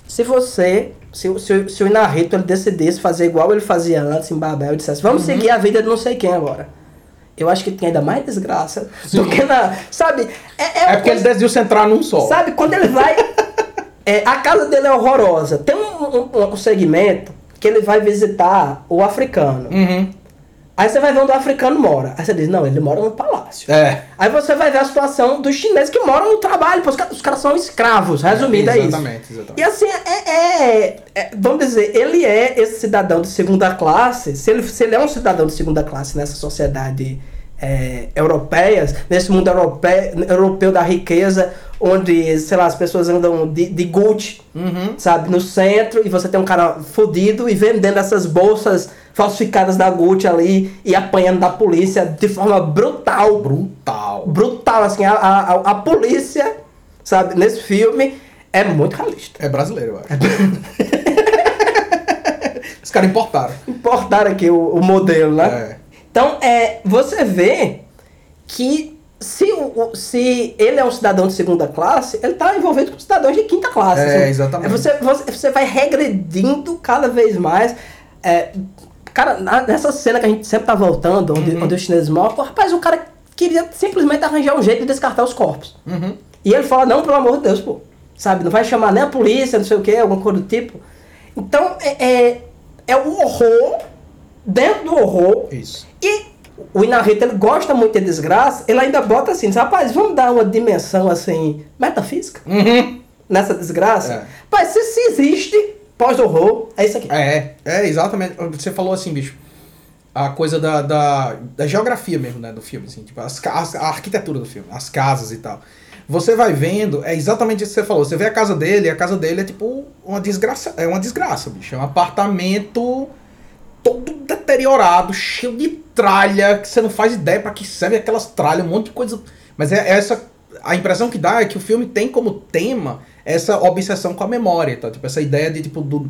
se você, se, o- se, se o Inarrito ele decidisse fazer igual ele fazia antes em Babel e dissesse, vamos Uhum. seguir a vida de não sei quem agora. Eu acho que tem ainda mais desgraça do Sim. que na. Sabe? É, é, É porque ele decidiu centrar num só. Sabe, quando ele vai. é, a casa dele é horrorosa. Tem um, um, um segmento que ele vai visitar o africano. Uhum. Aí você vai ver onde o africano mora. Aí você diz, não, ele mora no palácio. É. Aí você vai ver a situação dos chineses que moram no trabalho. Os caras, são escravos, resumindo, é, isso. Exatamente, exatamente. E assim, é, é- é- Vamos dizer, ele é esse cidadão de segunda classe. Se ele, se ele é um cidadão de segunda classe nessa sociedade é, europeia, nesse mundo europeu, europeu da riqueza, onde, sei lá, as pessoas andam de, de Gucci, Uhum. sabe, no centro, e você tem um cara fudido e vendendo essas bolsas falsificadas da Gucci ali e apanhando da polícia de forma brutal. Brutal. Brutal, assim, a, a, a- polícia, sabe, nesse filme é muito realista. É brasileiro, eu acho. Os caras importaram. Importaram aqui o, o modelo, né? É. Então, é, você vê que se, o, o- se ele é um cidadão de segunda classe, ele está envolvido com cidadãos de quinta classe. É, assim. exatamente. Você, você, você vai regredindo cada vez mais. É, cara, na- nessa cena que a gente sempre tá voltando, onde, Uhum. onde os chineses pô, rapaz, o cara queria simplesmente arranjar um jeito de descartar os corpos. Uhum. E ele fala, não, pelo amor de Deus, pô. Sabe, não vai chamar nem a polícia, não sei o que, alguma coisa do tipo. Então, é, é, é o horror dentro do horror. Isso. E o Inarrito, ele gosta muito de desgraça, ele ainda bota assim, rapaz, vamos dar uma dimensão, assim, metafísica Uhum. nessa desgraça? É. Mas se, se existe pós-horror, é isso aqui. É, é, exatamente. Você falou assim, bicho. A coisa da, da, da geografia mesmo, né, do filme, assim, tipo, as, as- a arquitetura do filme, as casas e tal. Você vai vendo, é exatamente isso que você falou. Você vê a casa dele, a casa dele é tipo uma desgraça, é uma desgraça, bicho. É um apartamento todo deteriorado, cheio de tralha, que você não faz ideia pra que serve aquelas tralhas, um monte de coisa. Mas é essa a impressão que dá é que o filme tem como tema essa obsessão com a memória, tá? Tipo essa ideia de tipo do,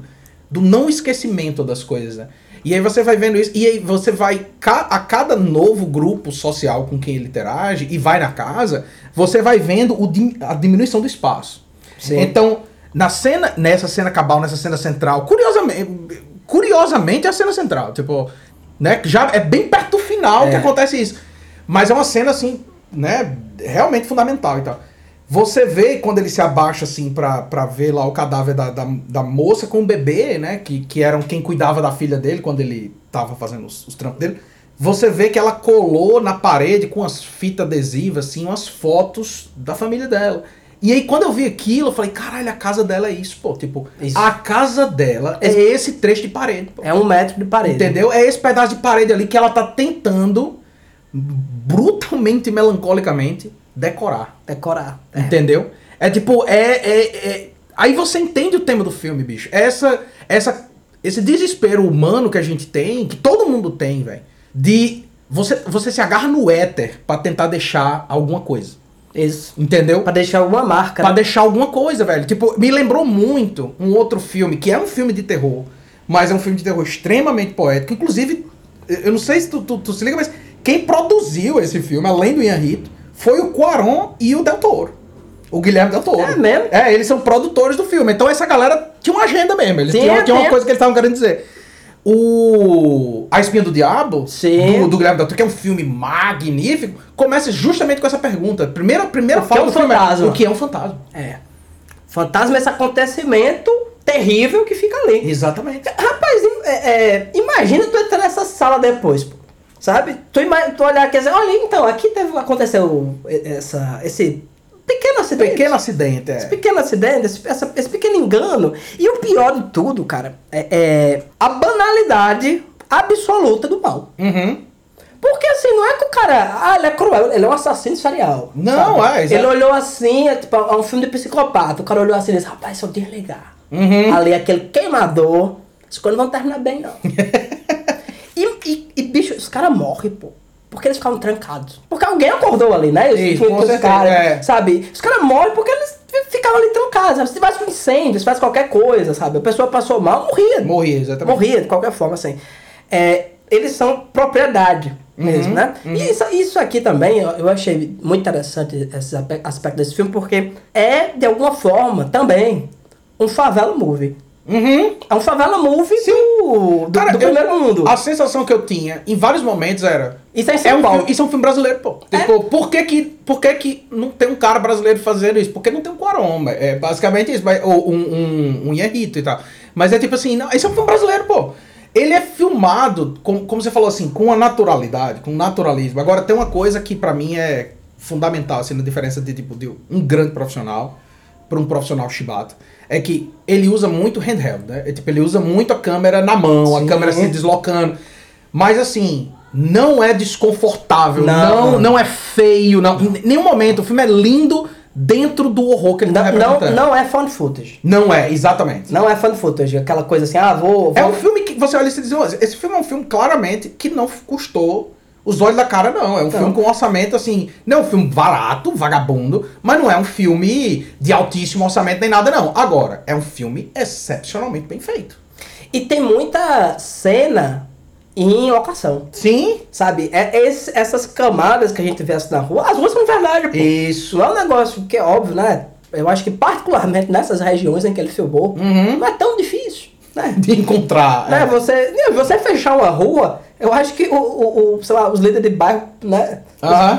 do não esquecimento das coisas, né? E aí você vai vendo isso e aí você vai a cada novo grupo social com quem ele interage e vai na casa, você vai vendo o a diminuição do espaço. Sim. Então, na cena, nessa cena cabal, nessa cena central, curiosamente, curiosamente é a cena central, tipo, né, que já é bem perto do final que É. acontece isso. Mas é uma cena assim, né, realmente fundamental e tal. Você vê quando ele se abaixa assim pra, pra ver lá o cadáver da, da, da moça com o bebê, né, que, que eram quem cuidava da filha dele quando ele tava fazendo os, os trampos dele. Você vê que ela colou na parede com as fitas adesivas, assim, umas fotos da família dela. E aí, quando eu vi aquilo, eu falei, caralho, a casa dela é isso, pô. Tipo, Isso. a casa dela é esse trecho de parede, pô. É um metro de parede. Entendeu? É esse pedaço de parede ali que ela tá tentando, brutalmente e melancolicamente, decorar. Decorar. É. Entendeu? É tipo, é, é, é- Aí você entende o tema do filme, bicho. Essa, essa, esse desespero humano que a gente tem, que todo mundo tem, velho, de você, você se agarra no éter pra tentar deixar alguma coisa. Isso. Entendeu? Pra deixar alguma marca. Pra né? deixar alguma coisa, velho. Tipo, me lembrou muito um outro filme, que é um filme de terror, mas é um filme de terror extremamente poético. Inclusive, eu não sei se tu, tu, tu se liga, mas quem produziu esse filme, além do Ian Rito, foi o Quaron e o Del Toro. O Guilherme Del Toro. É mesmo? É, eles são produtores do filme. Então essa galera tinha uma agenda mesmo. Eles Tinha, tinham, tinham uma tinha. coisa que eles estavam querendo dizer. O A Espinha do Diabo, Sim. do, do Guilherme Del Toro, que é um filme magnífico, começa justamente com essa pergunta. Primeira, primeira O que é fala um do filme fantasma? o que é um fantasma. É. Fantasma é esse acontecimento terrível que fica ali. Exatamente. Rapaz, é, é, imagina tu entrar nessa sala depois, pô. Sabe? Tu, tu olhar aqui e dizer, olha, então, aqui teve, aconteceu essa, esse pequeno acidente. Pequeno acidente, Esse é. pequeno acidente, esse, essa- esse pequeno engano. E o pior de tudo, cara, é, é a banalidade absoluta do mal. Uhum. Porque assim, não é que o cara. Ah, ele é cruel, ele é um assassino serial. Não, sabe? é, exato. Ele olhou assim, é, tipo, é um filme de psicopata. O cara olhou assim e disse, rapaz, se eu desligar. Uhum. Ali aquele queimador, as coisas não vão terminar bem, não. e, e, bicho, os caras morrem, pô. Porque eles ficaram trancados. Porque alguém acordou ali, né? Os, Isso, os com certeza, caras, é. sabe? Os caras morrem porque eles ficavam ali trancados. sabe? Se tivesse um incêndio, se tivesse qualquer coisa, sabe? A pessoa passou mal, morria. Morria, exatamente. Morria, de qualquer forma, assim. É, eles são propriedade mesmo, Uhum, né? E isso, isso aqui também, eu, eu achei muito interessante esse aspecto desse filme, porque é, de alguma forma, também, um favela movie. Uhum. É um favela movie do, do, Cara, do eu- primeiro mundo. A sensação que eu tinha em vários momentos era. Isso é em É São um Paulo. filme, isso é um filme brasileiro, pô. Tipo, por, que que, por que que não tem um cara brasileiro fazendo isso? Porque não tem um Quaron. É basicamente isso. mas- Ou um, um, um Ian-Rito e tal. Mas é tipo assim, não, esse é um filme brasileiro, pô. Ele é filmado, como, como você falou assim, com a naturalidade, com naturalismo. Agora, tem uma coisa que pra mim é fundamental, assim, na diferença de, tipo, de um grande profissional para um profissional chibato, é que ele usa muito handheld, né? É, tipo, ele usa muito a câmera na mão, Sim. a câmera se deslocando. Mas assim, não é desconfortável, Não. não, não, é feio, não. Em nenhum momento, o filme é lindo dentro do horror que ele tá Não, não, não é found footage. Não é, exatamente. Não é found footage. Aquela coisa assim, ah, vou... É vou- um filme que você olha e você diz, "Ó, esse filme é um filme claramente que não custou os olhos da cara, não. É um filme com um orçamento assim, não é um filme barato, vagabundo, mas não é um filme de altíssimo orçamento nem nada, não. Agora, é um filme excepcionalmente bem feito. E tem muita cena em locação. Sim. Sabe? É, esse- essas camadas que a gente vê assim na rua, as ruas são de verdade, pô. Isso. Não é um negócio que é óbvio, né? Eu acho que particularmente nessas regiões em que ele filmou, Uhum. não é tão difícil, né? De encontrar. Né, é. Você, né, você fechar uma rua, eu acho que o, o, o, sei lá, os líderes de bairro, né?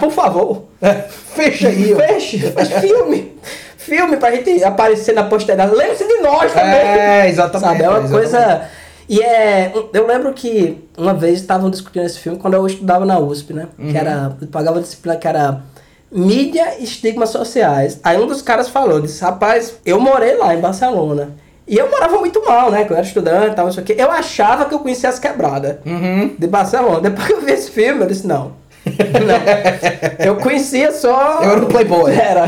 Por favor. É, Fecha aí. Feche, faz filme. Filme pra gente aparecer na posteridade. Lembre-se de nós também. É, exatamente. Sabe? É uma exatamente. coisa. E é. Eu lembro que uma vez estavam discutindo esse filme quando eu estudava na USP, né? Uhum. Que era. Eu pagava disciplina que era mídia e estigmas sociais. Aí um dos caras falou, disse, rapaz, eu morei lá em Barcelona. E eu morava muito mal, né? Que eu era estudante e tal, não sei o quê. Eu achava que eu conhecia as quebradas Uhum. de Barcelona. Depois que eu vi esse filme, eu disse, não. não. Eu conhecia só. Eu era do Playboy. Era.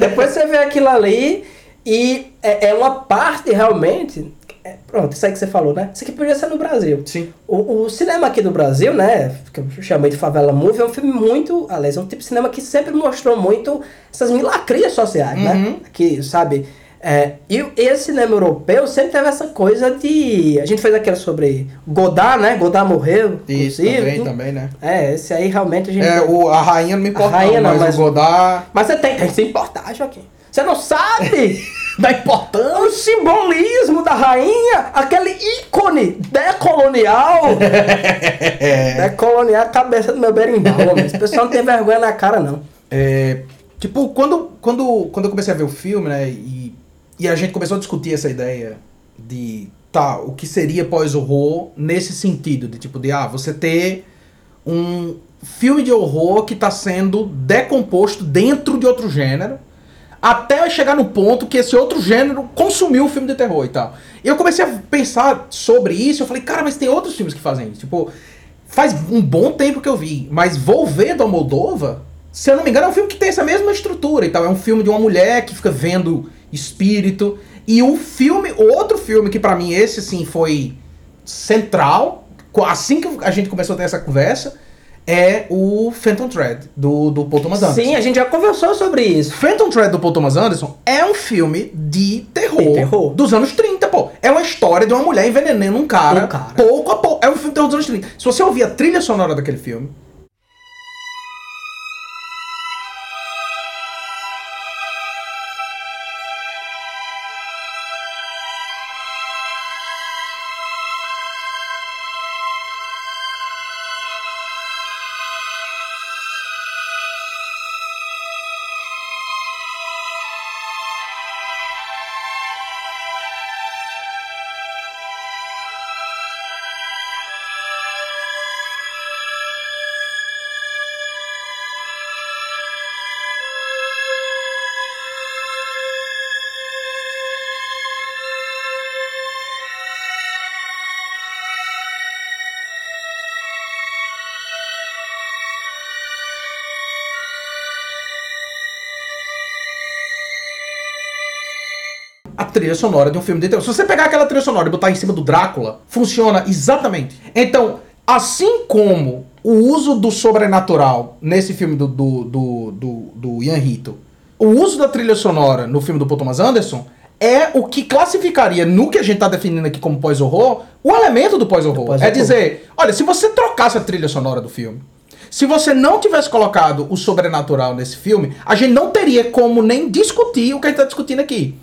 Depois você vê aquilo ali e é, é uma parte realmente. é, pronto, isso aí que você falou, né? Isso aqui podia ser no Brasil. Sim. O, o cinema aqui do Brasil, né? Que eu chamei de Favela Movie, é um filme muito. Aliás, é um tipo de cinema que sempre mostrou muito essas milacrias sociais, né? Uhum. Que, sabe? É, e esse cinema europeu sempre teve essa coisa de. A gente fez aquele sobre Godard, né? Godard morreu. Isso, também, também, né? É, esse aí realmente a gente. É, o, a rainha não me importa, A rainha não, não, mas, mas- o Godard... Mas você tem, tem que se importar, Joaquim. Você não sabe Da importância. o simbolismo da rainha, aquele ícone decolonial. decolonial a cabeça do meu berimbau, homem. Esse pessoal não tem vergonha na cara, não. É, tipo, quando, quando, quando eu comecei a ver o filme, né, e, e a gente começou a discutir essa ideia de, tá, o que seria pós-horror nesse sentido, de tipo, de, ah, você ter um filme de horror que tá sendo decomposto dentro de outro gênero, até chegar no ponto que esse outro gênero consumiu o filme de terror e tal. E eu comecei a pensar sobre isso, eu falei, cara, mas tem outros filmes que fazem isso, tipo... Faz um bom tempo que eu vi, mas vou ver do Moldova, se eu não me engano, é um filme que tem essa mesma estrutura e tal. É um filme de uma mulher que fica vendo espírito. E o filme, o outro filme que pra mim esse assim foi central, assim que a gente começou a ter essa conversa, é o Phantom Thread do, do Paul Thomas Anderson. Sim, a gente já conversou sobre isso. Phantom Thread do Paul Thomas Anderson é um filme de terror, De terror. dos anos 30, pô. É uma história de uma mulher envenenando um cara, Um cara. pouco a pouco. É um filme de terror dos anos 30. Se você ouvir a trilha sonora daquele filme, a trilha sonora de um filme de terror. Se você pegar aquela trilha sonora e botar em cima do Drácula, funciona exatamente. Então, assim como o uso do sobrenatural nesse filme do, do, do, do, do Ian Rito, o uso da trilha sonora no filme do Paul Thomas Anderson é o que classificaria no que a gente está definindo aqui como pós-horror, o elemento do pós-horror. Pós é dizer, olha, se você trocasse a trilha sonora do filme, se você não tivesse colocado o sobrenatural nesse filme, a gente não teria como nem discutir o que a gente está discutindo aqui.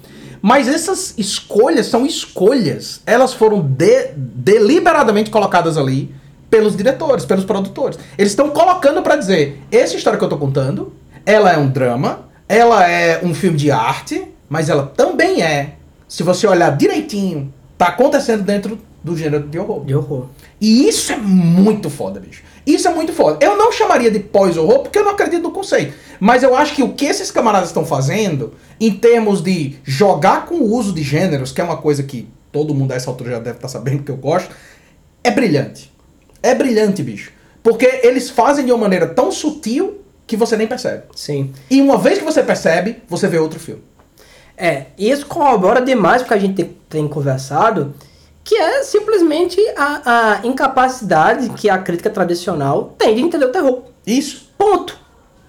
Mas essas escolhas são escolhas. Elas foram de, deliberadamente colocadas ali pelos diretores, pelos produtores. Eles estão colocando para dizer: essa história que eu tô contando, ela é um drama, ela é um filme de arte, mas ela também é, se você olhar direitinho, tá acontecendo dentro do gênero de horror. De horror. E isso é muito foda, bicho. Isso é muito foda. Eu não chamaria de pós-horror porque eu não acredito no conceito. Mas eu acho que o que esses camaradas estão fazendo, em termos de jogar com o uso de gêneros, que é uma coisa que todo mundo a essa altura já deve estar sabendo que eu gosto, é brilhante. É brilhante, bicho. Porque eles fazem de uma maneira tão sutil que você nem percebe. Sim. E uma vez que você percebe, você vê outro filme. É, isso corrobora demais porque a gente tem, tem conversado, que é simplesmente a, a incapacidade que a crítica tradicional tem de entender o terror. Isso. Ponto.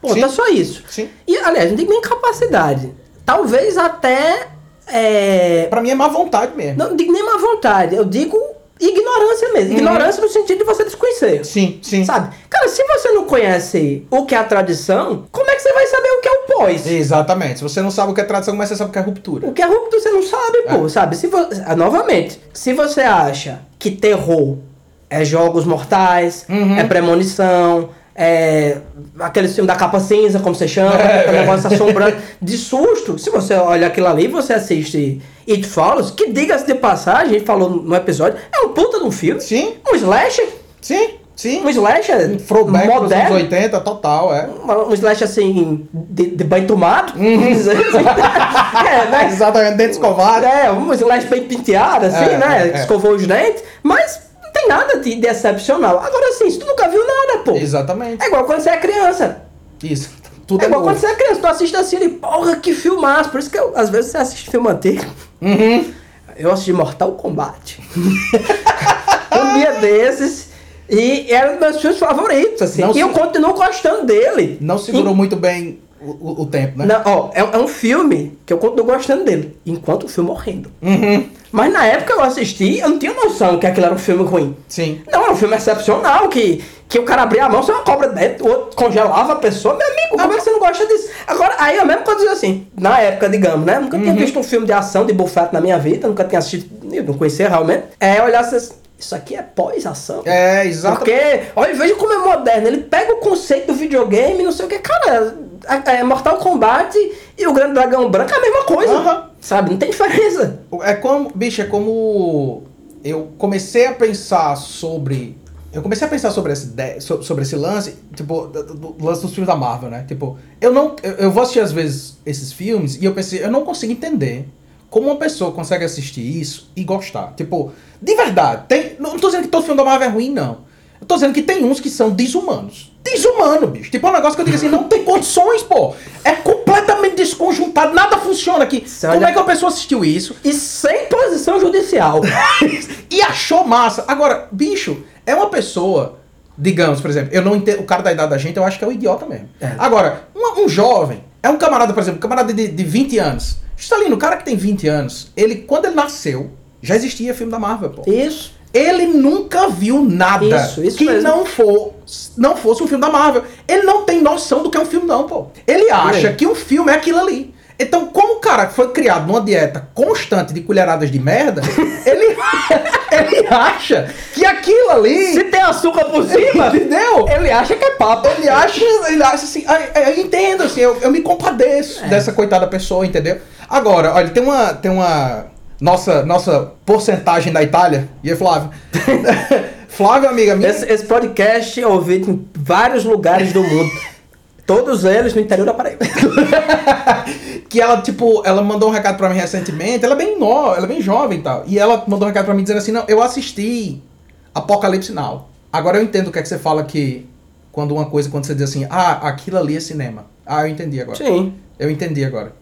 Ponto, Sim. é só isso. Sim. E, aliás, não tem nem capacidade. Talvez até. É, Pra mim é má vontade mesmo. não digo nem má vontade, eu digo ignorância mesmo. Uhum. Ignorância no sentido de você desconhecer. Sim, sim. Sabe? Cara, se você não conhece o que é a tradição, como é que você vai saber é pós? Exatamente. Se você não sabe o que é tradição, mas você sabe o que é ruptura. O que é ruptura você não sabe, pô, sabe? Se vo... ah, Novamente, se você acha que terror é jogos mortais, Uhum. é premonição, é aquele filme da capa cinza, como você chama, É, aquele é. negócio assombrando, de susto, se você olha aquilo ali você assiste It Follows, que diga-se de passagem, a gente falou no episódio, é um puta de um filme, Sim, um slasher, sim, sim. um slasher Um throwback dos anos moderno, 80, total, é. um slash assim, de, de banho tomado, Uhum. assim. é, né? Exatamente, dente escovado. É, um slash bem penteado, assim, É, né? é, é. Escovou os dentes, mas não tem nada de, de excepcional. Agora sim, se tu nunca viu nada, pô. Exatamente. É igual quando você é criança. Isso. Tudo É é igual novo. quando você é criança, tu assiste assim e, porra, que filmaço. Por isso que eu, às vezes você assiste filme antigo. Uhum. Eu assisti Mortal Kombat. um dia desses. E era um dos meus filmes favoritos, assim. Não e eu se- continuo gostando dele. Não segurou muito bem o, o- tempo, né? Não, ó, é, é um filme que eu continuo gostando dele, enquanto o filme horrendo. Uhum. Mas na época eu assisti, eu não tinha noção que aquilo era um filme ruim. Sim. Não, era um filme excepcional, que, que o cara abria a mão, só uma cobra dentro, o outro congelava a pessoa. Meu amigo, como é que você não gosta disso? Agora, aí eu mesmo quando dizer assim, na época, digamos, né? Nunca tinha visto um filme de ação de bufete na minha vida, nunca tinha assistido, eu não conhecia realmente. É, olhar assim, isso aqui é pós-ação. É, exatamente. Porque, olha, veja como é moderno. Ele pega o conceito do videogame, não sei o que. Cara, é, é Mortal Kombat e o Grande Dragão Branco é a mesma coisa. Sabe? Não tem diferença. É como, bicho, é como eu comecei a pensar sobre. Eu comecei a pensar sobre esse, sobre esse lance, tipo, do lance dos filmes da Marvel, né? Tipo, eu não. Eu, eu vou assistir às vezes esses filmes e eu pensei, eu não consigo entender como uma pessoa consegue assistir isso e gostar. Tipo, de verdade, tem. Não tô dizendo que todo filme da Marvel é ruim, não. Eu tô dizendo que tem uns que são desumanos. Desumano, bicho. Tipo, é um negócio que eu digo assim, não tem condições, pô. É completamente desconjuntado, nada funciona aqui. Você Como olha- é que uma pessoa assistiu isso? E sem posição judicial. e achou massa. Agora, bicho, é uma pessoa, digamos, por exemplo, eu não entendo, o cara da idade da gente, eu acho que é um idiota mesmo. É. Agora, um, um jovem, é um camarada, por exemplo, um camarada de, de 20 anos. Está ali, no cara que tem 20 anos, ele, quando ele nasceu, já existia filme da Marvel, pô. Isso. Ele nunca viu nada Isso, isso que mesmo. não, for, não fosse um filme da Marvel. Ele não tem noção do que é um filme, não, pô. Ele acha É. que um filme é aquilo ali. Então, como o cara foi criado numa dieta constante de colheradas de merda, ele, ele acha que aquilo ali. Se tem açúcar por cima, Entendeu? ele acha que é papo. Ele acha, ele acha assim, aí- aí eu entendo, assim, eu, eu me compadeço É. dessa coitada pessoa, entendeu? Agora, olha, tem uma, tem uma nossa, nossa porcentagem da Itália, e aí, Flávio? Flávio, amiga minha, Esse, esse podcast é ouvido em vários lugares do mundo. Todos eles no interior da Paraíba. que ela, tipo, ela mandou um recado pra mim recentemente, ela é bem nova, ela é bem jovem e tal, e ela mandou um recado pra mim dizendo assim, não, eu assisti Apocalipse Now. Agora eu entendo o que é que você fala que, quando uma coisa, quando você diz assim, ah, aquilo ali é cinema. Ah, eu entendi agora. Sim. Eu entendi agora.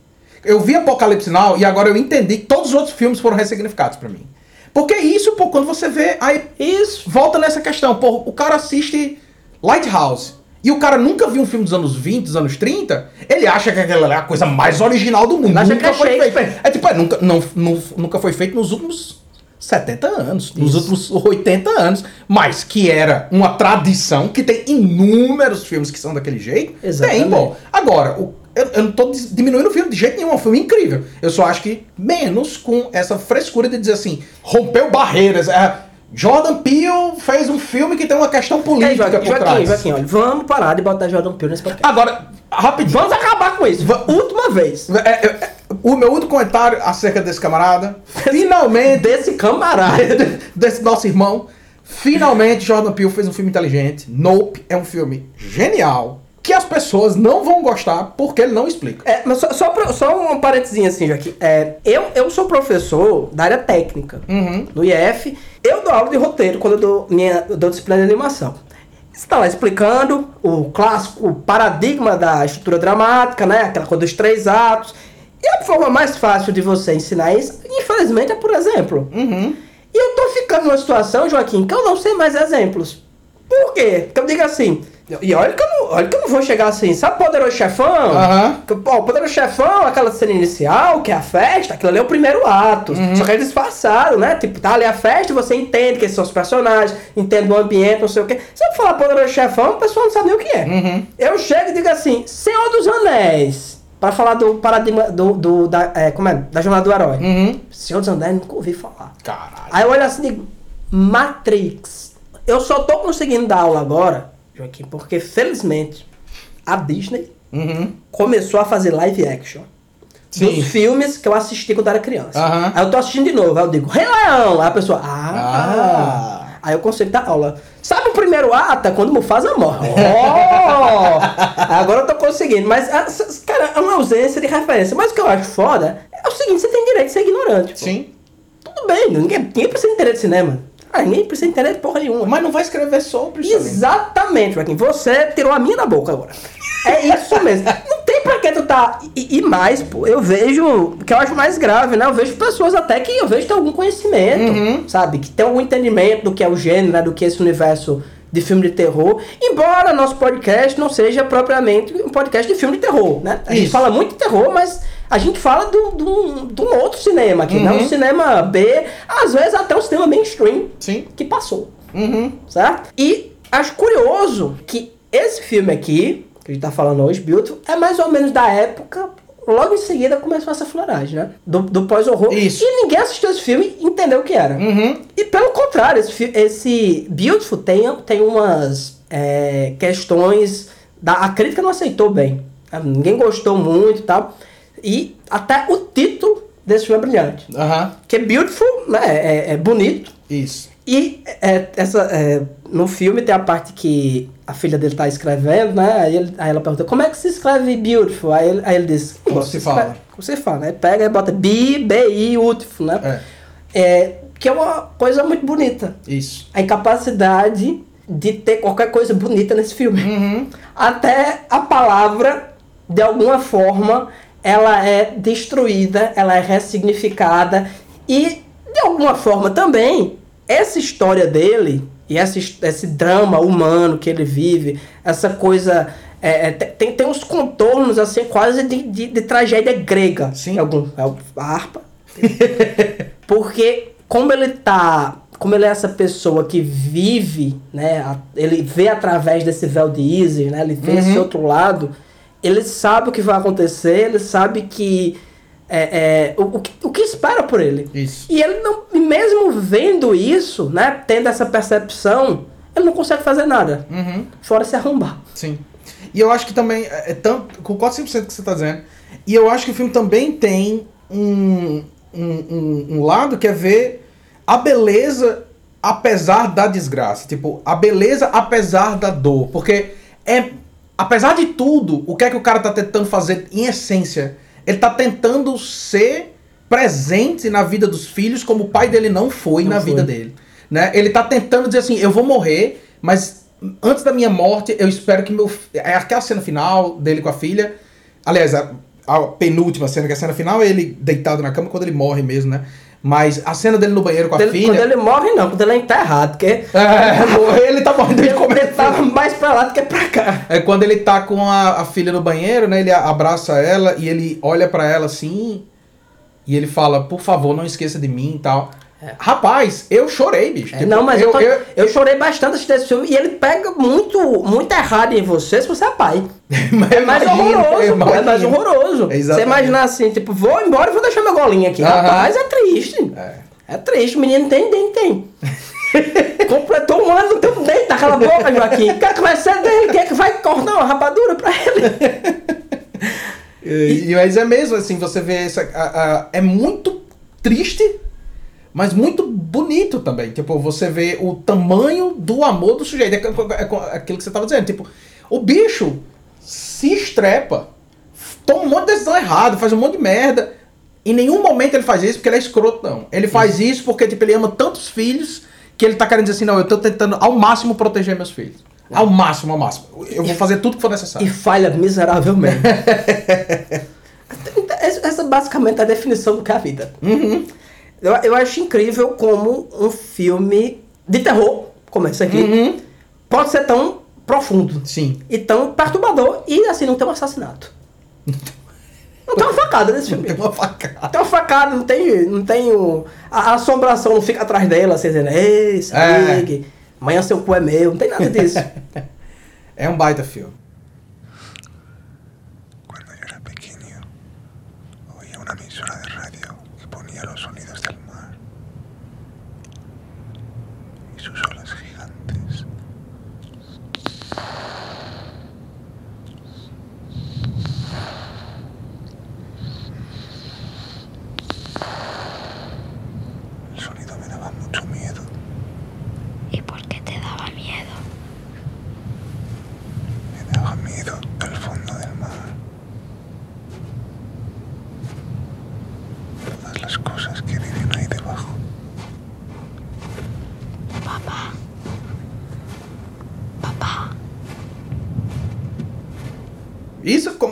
Eu vi Apocalipse Now e agora eu entendi que todos os outros filmes foram ressignificados pra mim. Porque isso, pô, quando você vê, aí Isso. volta nessa questão, pô, o cara assiste Lighthouse e o cara nunca viu um filme dos anos 20, dos anos 30, ele acha que aquela é a coisa mais original do mundo. Ele acha nunca que é foi feito. É tipo, é, nunca, não, não- nunca foi feito nos últimos 70 anos, nos últimos 80 anos, mas que era uma tradição, que tem inúmeros filmes que são daquele jeito. Exatamente. Tem, bom. Agora, o- eu, eu não tô diminuindo o filme de jeito nenhum, é um filme incrível. Eu só acho que menos com essa frescura de dizer assim, rompeu barreiras. É, Jordan Peele fez um filme que tem uma questão política Joaquim, por Joaquim, trás. Joaquim, olha, vamos parar de botar Jordan Peele nesse podcast. Agora, rapidinho. Vamos acabar com isso. Última vez. É, é, é, o meu último comentário acerca desse camarada, finalmente, Desse camarada. desse nosso irmão, finalmente Jordan Peele fez um filme inteligente. Nope é um filme genial, que as pessoas não vão gostar porque ele não explica. É, mas só, só, pra- só um parentezinho assim, Joaquim. É, eu, eu sou professor da área técnica, Uhum. no IF. Eu dou aula de roteiro quando eu dou, minha, eu dou disciplina de animação. Você está lá explicando o clássico paradigma da estrutura dramática, né? Aquela coisa dos três atos. E a forma mais fácil de você ensinar isso, infelizmente, é por exemplo. Uhum. E eu tô ficando numa situação, Joaquim, que eu não sei mais exemplos. Por quê? Porque eu digo assim, e olha que eu não, olha que eu não vou chegar assim, sabe Poderoso Chefão? O Poderoso Chefão, aquela cena inicial, que é a festa, aquilo ali é o primeiro ato. Só que eles disfarçaram, né? Tipo, tá ali a festa você entende que esses são os personagens, entende o ambiente, não sei o quê. Se eu falar Poderoso Chefão, o pessoal não sabe nem o que é. Uhum. Eu chego e digo assim, Senhor dos Anéis. Para falar do paradigma do, do da, é, como é? da jornada do herói. Uhum. Senhor dos Anéis, nunca ouvi falar. Caralho. Aí eu olho assim e digo, Matrix. Eu só tô conseguindo dar aula agora, Joaquim, porque felizmente a Disney Uhum. começou a fazer live action. Sim. Dos filmes que eu assisti quando era criança. Aham. Aí eu tô assistindo de novo, aí eu digo, Rei Leão! Aí a pessoa, ah, Ah. Aí eu consigo dar aula. Sabe o primeiro ato? Quando Mufasa morre. Oh! Agora eu tô conseguindo. Mas, ah, cara, é uma ausência de referência. Mas o que eu acho foda é o seguinte, você tem direito de ser ignorante. pô. Sim. Tudo bem, ninguém, ninguém precisa entender de cinema. Ah, ninguém precisa entender de porra nenhuma. Mas não vai escrever sobre isso. Exatamente, Joaquim. Você tirou a minha da boca agora. É isso mesmo. Não tem pra que tu tá. E, e mais, pô, eu vejo. que eu acho mais grave, né? Eu vejo pessoas até que eu vejo tem algum conhecimento, Uhum. sabe? Que tem algum entendimento do que é o gênero, né? do que é esse universo de filme de terror. Embora nosso podcast não seja propriamente um podcast de filme de terror, né? A gente Isso. fala muito de terror, mas. A gente fala de um- de um um outro cinema aqui, né? Uhum. Um cinema B, às vezes até um cinema mainstream Sim. que passou Uhum. certo? E acho curioso que esse filme aqui, que a gente tá falando hoje, Beautiful, é mais ou menos da época. Logo em seguida começou essa floragem, né? Do, do pós-horror. Isso. E ninguém assistiu esse filme e entendeu o que era. Uhum. E pelo contrário, esse, esse Beautiful tem, tem umas é, questões. Da, a crítica não aceitou bem. Ninguém gostou muito e tal. E até o título desse filme é brilhante. Que Beautiful, né? É, é bonito. Isso. E é, essa, é, no filme tem a parte que a filha dele tá escrevendo, né? Aí, ele- aí ela pergunta, como é que se escreve beautiful? Aí ele, aí ele diz, Como se fala? escreve- Como se fala, né? Pega e bota B, B, I, beautiful, né? É. É, que é uma coisa muito bonita. Isso. A incapacidade de ter qualquer coisa bonita nesse filme. Uhum. Até a palavra, de alguma forma, ela é destruída, ela é ressignificada e, de alguma forma também, essa história dele e his- esse drama humano que ele vive, essa coisa. é, é, tem, tem uns contornos assim quase de, de, de tragédia grega. Sim. Algum, é o- a harpa. Porque como ele tá. Como ele é essa pessoa que vive, né? ele vê através desse véu de Isis, né? Ele vê Uhum. esse outro lado. Ele sabe o que vai acontecer, ele sabe que. É, é, o, o que, o que espera por ele. Isso. E ele não. Mesmo vendo isso, né? Tendo essa percepção, ele não consegue fazer nada. Uhum. Fora se arrombar. Sim. E eu acho que também, é é tão, concordo 100% com o que você está dizendo, e eu acho que o filme também tem um, um, um, um lado que é ver a beleza apesar da desgraça. Tipo, a beleza apesar da dor. Porque é, apesar de tudo, o que é que o cara tá tentando fazer em essência? Ele tá tentando ser presente na vida dos filhos como o pai dele não foi Não na foi. vida dele. Né? Ele tá tentando dizer assim, eu vou morrer, mas antes da minha morte, eu espero que meu... É aquela cena final dele com a filha. Aliás, a- a penúltima cena, que é a cena final, é ele deitado na cama quando ele morre mesmo, né? Mas a cena dele no banheiro com a Quando ele, quando filha. ele morre, não, quando ele é enterrado, porque É, ele tá morrendo desde o ele tava mais pra lá do que pra cá. É quando ele tá com a, a filha no banheiro, né? Ele abraça ela e ele olha pra ela assim. E ele fala, por favor, não esqueça de mim e tal. Rapaz, eu chorei, bicho. É, Tipo, não, mas eu, eu, eu- eu chorei bastante assistindo esse filme e ele pega muito, muito errado em você se você é pai. É mais Imagino, horroroso, pô, é mais horroroso. Exatamente. Você imaginar assim, tipo, vou embora e vou deixar meu golinho aqui. Aham. Rapaz, é triste. É. É triste, o menino tem dente, tem. Completou um ano, não tem um dente naquela boca, Joaquim. O que é vai ser dele? Quem é que vai cortar uma rapadura pra ele? E, e- mas é mesmo, assim, você vê essa. a- a- é muito triste, mas muito bonito também. Tipo, você vê o tamanho do amor do sujeito. É, é aquilo que você tava dizendo. Tipo, o bicho se estrepa, toma um monte de decisão errada, faz um monte de merda. Em nenhum momento ele faz isso porque ele é escroto, não. Ele faz isso porque, tipo, ele ama tantos filhos que ele tá querendo dizer assim, não, eu tô tentando ao máximo proteger meus filhos. Ao máximo, ao máximo. Eu vou fazer tudo que for necessário. E falha miseravelmente. Essa essa basicamente é a definição do que é a vida. Uhum. Eu, eu acho incrível como um filme de terror, como esse aqui, Uhum. pode ser tão profundo Sim. e tão perturbador e assim não tem um assassinato. Não tem uma facada nesse filme. Tem uma facada. Tem uma facada, não tem, não tem o, a, a assombração não fica atrás dela, assim, dizendo, ei, segue, amanhã seu cu é meu, não tem nada disso. É um baita filme. Cuando yo era pequeño, oía una emisora de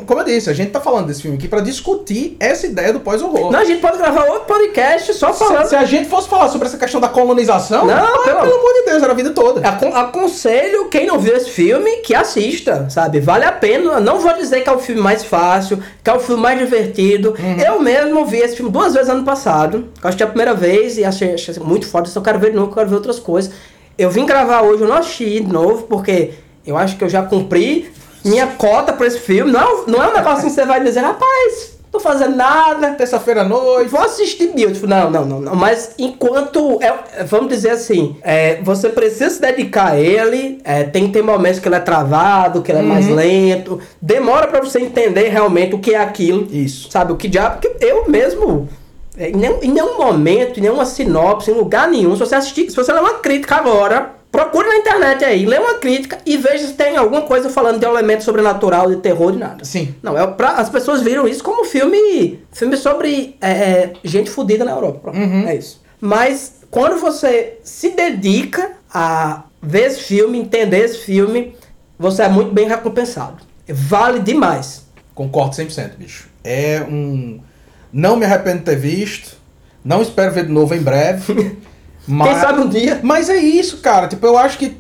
como, como eu disse, a gente tá falando desse filme aqui pra discutir essa ideia do pós-horror. não, a gente pode gravar outro podcast só falando. Se, se a gente fosse falar sobre essa questão da colonização, Não, ah, pelo- pelo amor de Deus, era a vida toda. Acon- Aconselho quem não viu esse filme que assista, sabe? Vale a pena. Não vou dizer que é o filme mais fácil, que é o filme mais divertido. Eu mesmo vi esse filme duas vezes ano passado. Eu assisti a primeira vez e achei, achei muito foda. Só quero ver de novo, quero ver outras coisas. Eu vim gravar hoje, eu não assisti de novo, porque eu acho que eu já cumpri minha cota pra esse filme. Não, é um- não é um negócio que você vai dizer, rapaz, tô fazendo nada. Terça-feira à noite. Vou assistir Beautiful. Não, não, não, não. Mas enquanto. é- vamos dizer assim, é, você precisa se dedicar a ele. é, tem que ter momentos que ele é travado, que ele é mais lento. Demora pra você entender realmente o que é aquilo. Isso. Sabe, o que diabo. Porque eu mesmo. é, Em nenhum, em nenhum momento, em nenhuma sinopse, em lugar nenhum, se você assistir, se você ler uma crítica agora, procure na internet aí, lê uma crítica e veja se tem alguma coisa falando de elemento sobrenatural, de terror, de nada. Sim. Não, é pra, as pessoas viram isso como filme filme sobre é, é, gente fodida na Europa. Pronto, É isso. Mas quando você se dedica a ver esse filme, entender esse filme, você é muito bem recompensado. Vale demais. Concordo 100%, bicho. É um. Não me arrependo de ter visto. Não espero ver de novo em breve. mas... Quem sabe um dia. Mas é isso, cara. Tipo, eu acho que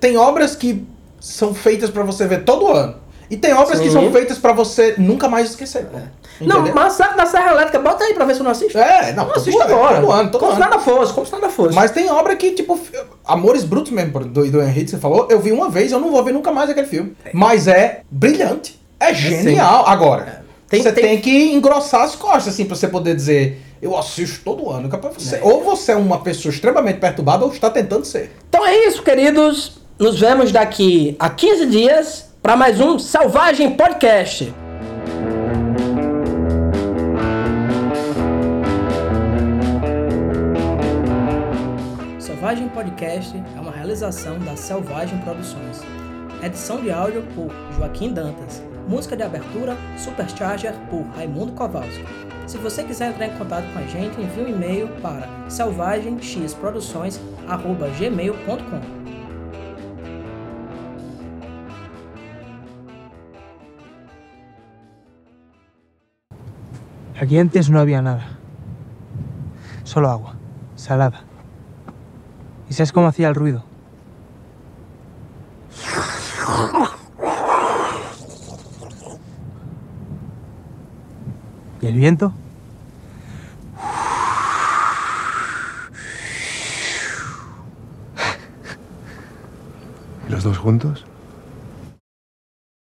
tem obras que são feitas pra você ver todo ano. E tem obras que Sim. são feitas pra você nunca mais esquecer. pô. Não, Entendeu? mas sabe, na Serra Elétrica, bota aí pra ver se eu não assisto. É, não, não assisto agora. todo ano, todo como se ano. nada fosse, como se nada fosse. Mas tem obra que, tipo, Amores Brutos mesmo, do, do Henrique, você falou, eu vi uma vez, eu não vou ver nunca mais aquele filme. Mas é brilhante. É genial. Agora, Tem- você tem- tem... que engrossar as costas, assim, pra você poder dizer, eu assisto todo ano. que é você. Ou você é uma pessoa extremamente perturbada, ou está tentando ser. Então é isso, queridos. Nos vemos daqui a 15 dias para mais um Selvagem Podcast. Selvagem Podcast é uma realização da Selvagem Produções. Edição de áudio por Joaquim Dantas. Música de abertura Supercharger por Raimundo Kowalski. Se você quiser entrar em contato com a gente, envie um e-mail para selvagemxproduções@gmail.com. Aquí antes no había nada. Solo agua, salada. ¿Y sabes cómo hacía el ruido? ¿Y el viento? ¿Y los dos juntos?